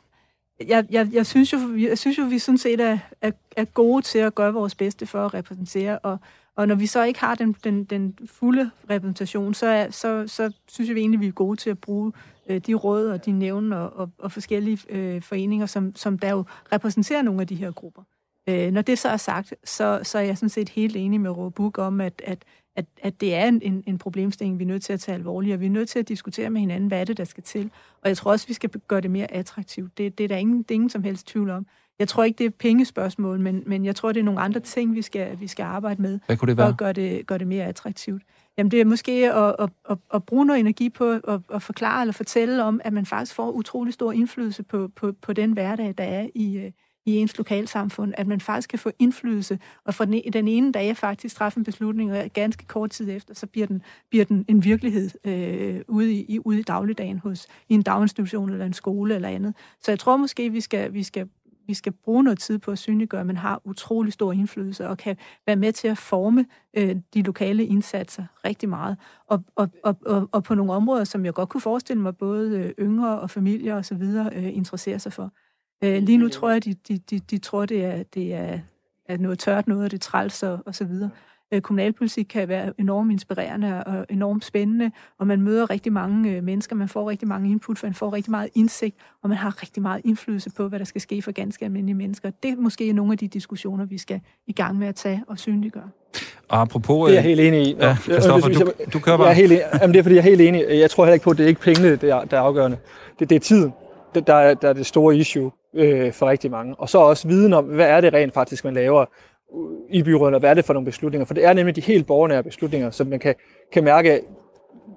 jeg, jeg, jeg, synes jo, jeg synes jo, vi sådan set er, er, er gode til at gøre vores bedste for at repræsentere, og, og når vi så ikke har den, den, den fulde repræsentation, så, er, så, så synes jeg vi egentlig, vi er gode til at bruge øh, de råd og de nævn og, og, og forskellige øh, foreninger, som, som der jo repræsenterer nogle af de her grupper. Øh, når det så er sagt, så, så er jeg sådan set helt enig med Råbuk om, at, at, at, at det er en, en problemstilling, vi er nødt til at tage alvorligt, og vi er nødt til at diskutere med hinanden, hvad er det, der skal til. Og jeg tror også, vi skal gøre det mere attraktivt. Det, det er der ingen, det er ingen som helst tvivl om. Jeg tror ikke, det er pengespørgsmål, men, men jeg tror, det er nogle andre ting, vi skal, vi skal arbejde med, Hvad kunne det være? for at gøre det, gøre det mere attraktivt. Jamen, det er måske at, at, at, at bruge noget energi på at, at forklare eller fortælle om, at man faktisk får utrolig stor indflydelse på, på, på den hverdag, der er i, øh, i ens lokalsamfund, at man faktisk kan få indflydelse, og for den, e-, den ene dag faktisk træffe en beslutning, og ganske kort tid efter, så bliver den, bliver den en virkelighed øh, ude, i, ude i dagligdagen hos i en daginstitution eller en skole eller andet. Så jeg tror måske, vi skal, vi skal vi skal bruge noget tid på at synliggøre, at man har utrolig stor indflydelse og kan være med til at forme øh, de lokale indsatser rigtig meget. Og, og, og, og, og på nogle områder, som jeg godt kunne forestille mig, både øh, yngre og familier osv. Øh, interesserer sig for. Øh, lige nu tror jeg, de, de, de, de tror, det er, det er, er noget tørt noget, og det er træls og, og så videre. Øh, kommunalpolitik kan være enormt inspirerende og enormt spændende, og man møder rigtig mange øh, mennesker, man får rigtig mange input, man får rigtig meget indsigt, og man har rigtig meget indflydelse på, hvad der skal ske for ganske almindelige mennesker. Det er måske nogle af de diskussioner, vi skal i gang med at tage og synliggøre. Og apropos... Det er jeg helt enig i. Ja, Christoffer, du, du kører bare. Jeg er helt enig. Jamen, det er, fordi jeg er helt enig. Jeg tror heller ikke på, at det er ikke pengene, der er, der afgørende. Det, det er tiden, der, der, er, der er det store issue øh, for rigtig mange. Og så også viden om, hvad er det rent faktisk, man laver øh, i byrådet, og hvad er det for nogle beslutninger. For det er nemlig de helt borgernære beslutninger, som man kan, kan mærke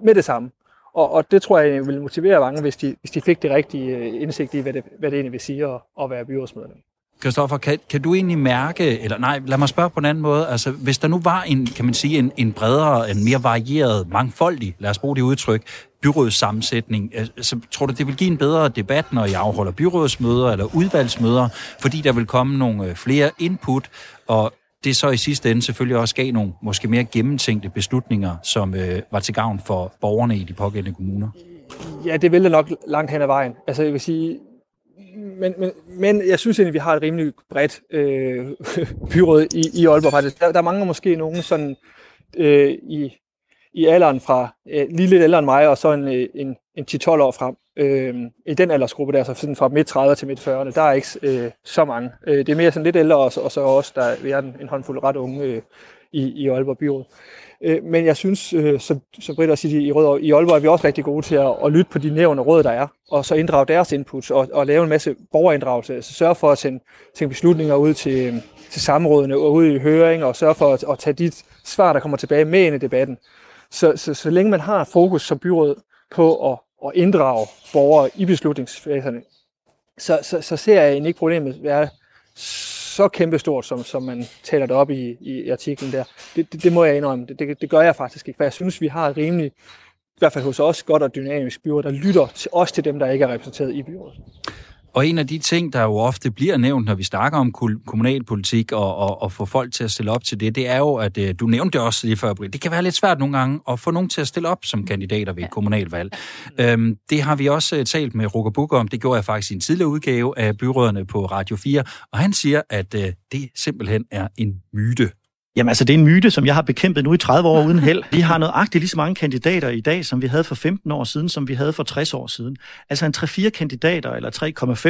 med det samme. Og, og det tror jeg vil motivere mange, hvis de, hvis de fik det rigtige øh, indsigt i, hvad det, hvad det egentlig vil sige at, at være byrådsmedlem. Kristoffer, kan, kan du egentlig mærke, eller nej, lad mig spørge på en anden måde, altså hvis der nu var en, kan man sige, en, en bredere, en mere varieret, mangfoldig, lad os bruge det udtryk, byrådssammensætning, øh, så tror du, det vil give en bedre debat, når I afholder byrådsmøder eller udvalgsmøder, fordi der vil komme nogle øh, flere input, og det så i sidste ende selvfølgelig også gav nogle måske mere gennemtænkte beslutninger, som øh, var til gavn for borgerne i de pågældende kommuner? Ja, det vil det nok langt hen ad vejen. Altså jeg vil sige, men, men, men jeg synes egentlig, vi har et rimelig bredt øh, byråd i, i Aalborg faktisk. Der, der mangler måske nogen sådan øh, i, i alderen fra øh, lige lidt ældre end mig, og så en, øh, en, en 10-12 år frem. Øh, I den aldersgruppe der, så sådan fra midt 30 til midt 40'erne, der er ikke øh, så mange. Øh, det er mere sådan lidt ældre, og, og så også, der er en, en håndfuld ret unge øh, i, i Aalborg Byråd. Øh, men jeg synes, øh, som, som Britt også siger, i, Rød, i Aalborg er vi også rigtig gode til at, at lytte på de nævne råd, der er, og så inddrage deres input og, og lave en masse borgerinddragelse. Altså sørge for at sende, sende beslutninger ud til, til samrådene og ud i høring, og sørge for at, at tage de svar, der kommer tilbage med ind i debatten. Så, så, så længe man har fokus som byråd på at, at inddrage borgere i beslutningsfaserne, så, så, så ser jeg ikke problemet være så kæmpestort, som, som man taler det op i, i artiklen der. Det, det, det må jeg indrømme. Det, det, det gør jeg faktisk ikke, for jeg synes, vi har et rimelig, i hvert fald hos os, godt og dynamisk byråd, der lytter til, også til dem, der ikke er repræsenteret i byrådet. Og en af de ting, der jo ofte bliver nævnt, når vi snakker om kommunalpolitik og, og, og få folk til at stille op til det, det er jo, at øh, du nævnte det også lige før, det kan være lidt svært nogle gange at få nogen til at stille op som kandidater ved et kommunalvalg. Øhm, det har vi også øh, talt med Rukker Buk om. Det gjorde jeg faktisk i en tidligere udgave af byråderne på Radio 4, og han siger, at øh, det simpelthen er en myte. Jamen altså, det er en myte, som jeg har bekæmpet nu i 30 år uden held. Vi har nøjagtigt lige så mange kandidater i dag, som vi havde for 15 år siden, som vi havde for 60 år siden. Altså en 3-4 kandidater, eller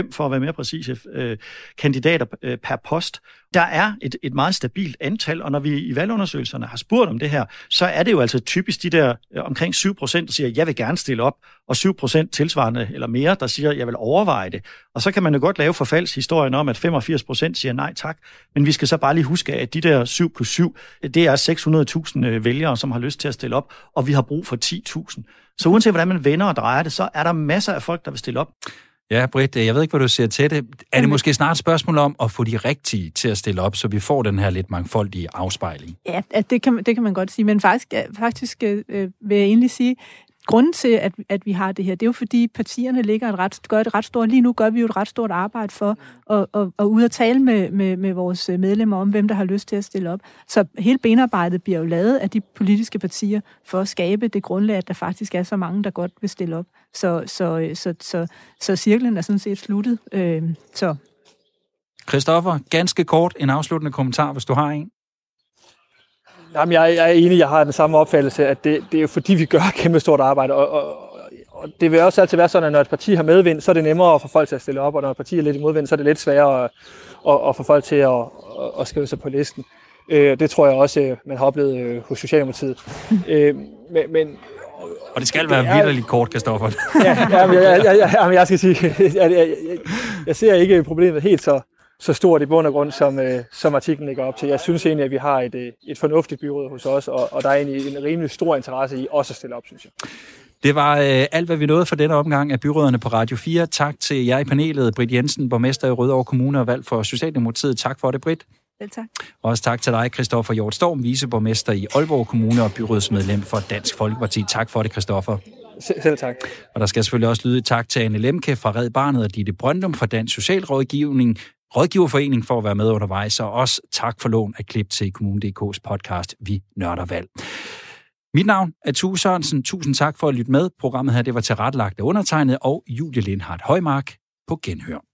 3,5 for at være mere præcise, øh, kandidater øh, per post. Der er et, et meget stabilt antal, og når vi i valgundersøgelserne har spurgt om det her, så er det jo altså typisk de der øh, omkring 7 procent, der siger, jeg vil gerne stille op, og 7 procent tilsvarende eller mere, der siger, jeg vil overveje det. Og så kan man jo godt lave forfaldshistorien om, at 85 procent siger nej tak, men vi skal så bare lige huske, at de der 7 plus 7, det er 600.000 øh, vælgere, som har lyst til at stille op, og vi har brug for 10.000. Så uanset hvordan man vender og drejer det, så er der masser af folk, der vil stille op. Ja, Britt, jeg ved ikke, hvad du siger til det. Er det måske snart et spørgsmål om at få de rigtige til at stille op, så vi får den her lidt mangfoldige afspejling? Ja, det kan, det kan man godt sige, men faktisk, faktisk øh, vil jeg egentlig sige, grunden til, at, at vi har det her, det er jo fordi partierne ligger et ret, gør et ret stort, lige nu gør vi jo et ret stort arbejde for at, at, at ud og tale med, med, med vores medlemmer om, hvem der har lyst til at stille op. Så hele benarbejdet bliver jo lavet af de politiske partier for at skabe det grundlag, at der faktisk er så mange, der godt vil stille op. Så, så, så, så, så cirklen er sådan set sluttet. Øh, så. Christoffer, ganske kort en afsluttende kommentar, hvis du har en. Jamen, jeg, jeg er enig, jeg har den samme opfattelse, at det, det er jo fordi, vi gør et kæmpe stort arbejde, og, og, og det vil også altid være sådan, at når et parti har medvind, så er det nemmere for folk til at stille op, og når et parti er lidt i modvind, så er det lidt sværere at, og, og få folk til at, at, at skrive sig på listen. Øh, det tror jeg også, øh, man har oplevet øh, hos Socialdemokratiet. øh, men, men og det skal være vidderligt kort, Kristoffer. ja, ja, jeg, jeg, jeg, jeg, jeg skal sige, jeg, jeg, jeg, jeg ser ikke problemet helt så, så stort i bund og grund, som, øh, som artiklen ligger op til. Jeg synes egentlig, at vi har et, øh, et fornuftigt byråd hos os, og, og der er egentlig en rimelig stor interesse i også at stille op, synes jeg. Det var øh, alt, hvad vi nåede for denne omgang af byråderne på Radio 4. Tak til jer i panelet, Britt Jensen, borgmester i Rødovre Kommune og valg for Socialdemokratiet. Tak for det, Britt. Selv tak. Og også tak til dig, Christoffer Hjort Storm, viceborgmester i Aalborg Kommune og byrådsmedlem for Dansk Folkeparti. Tak for det, Christoffer. Selv tak. Og der skal selvfølgelig også lyde tak til Anne Lemke fra Red Barnet og Ditte Brøndum fra Dansk Socialrådgivning, Rådgiverforening for at være med undervejs, og også tak for lån af klip til Kommune.dk's podcast Vi Nørder Valg. Mit navn er Tue Sørensen. Tusind tak for at lytte med. Programmet her det var tilrettelagt af undertegnet og Julie Lindhardt Højmark på Genhør.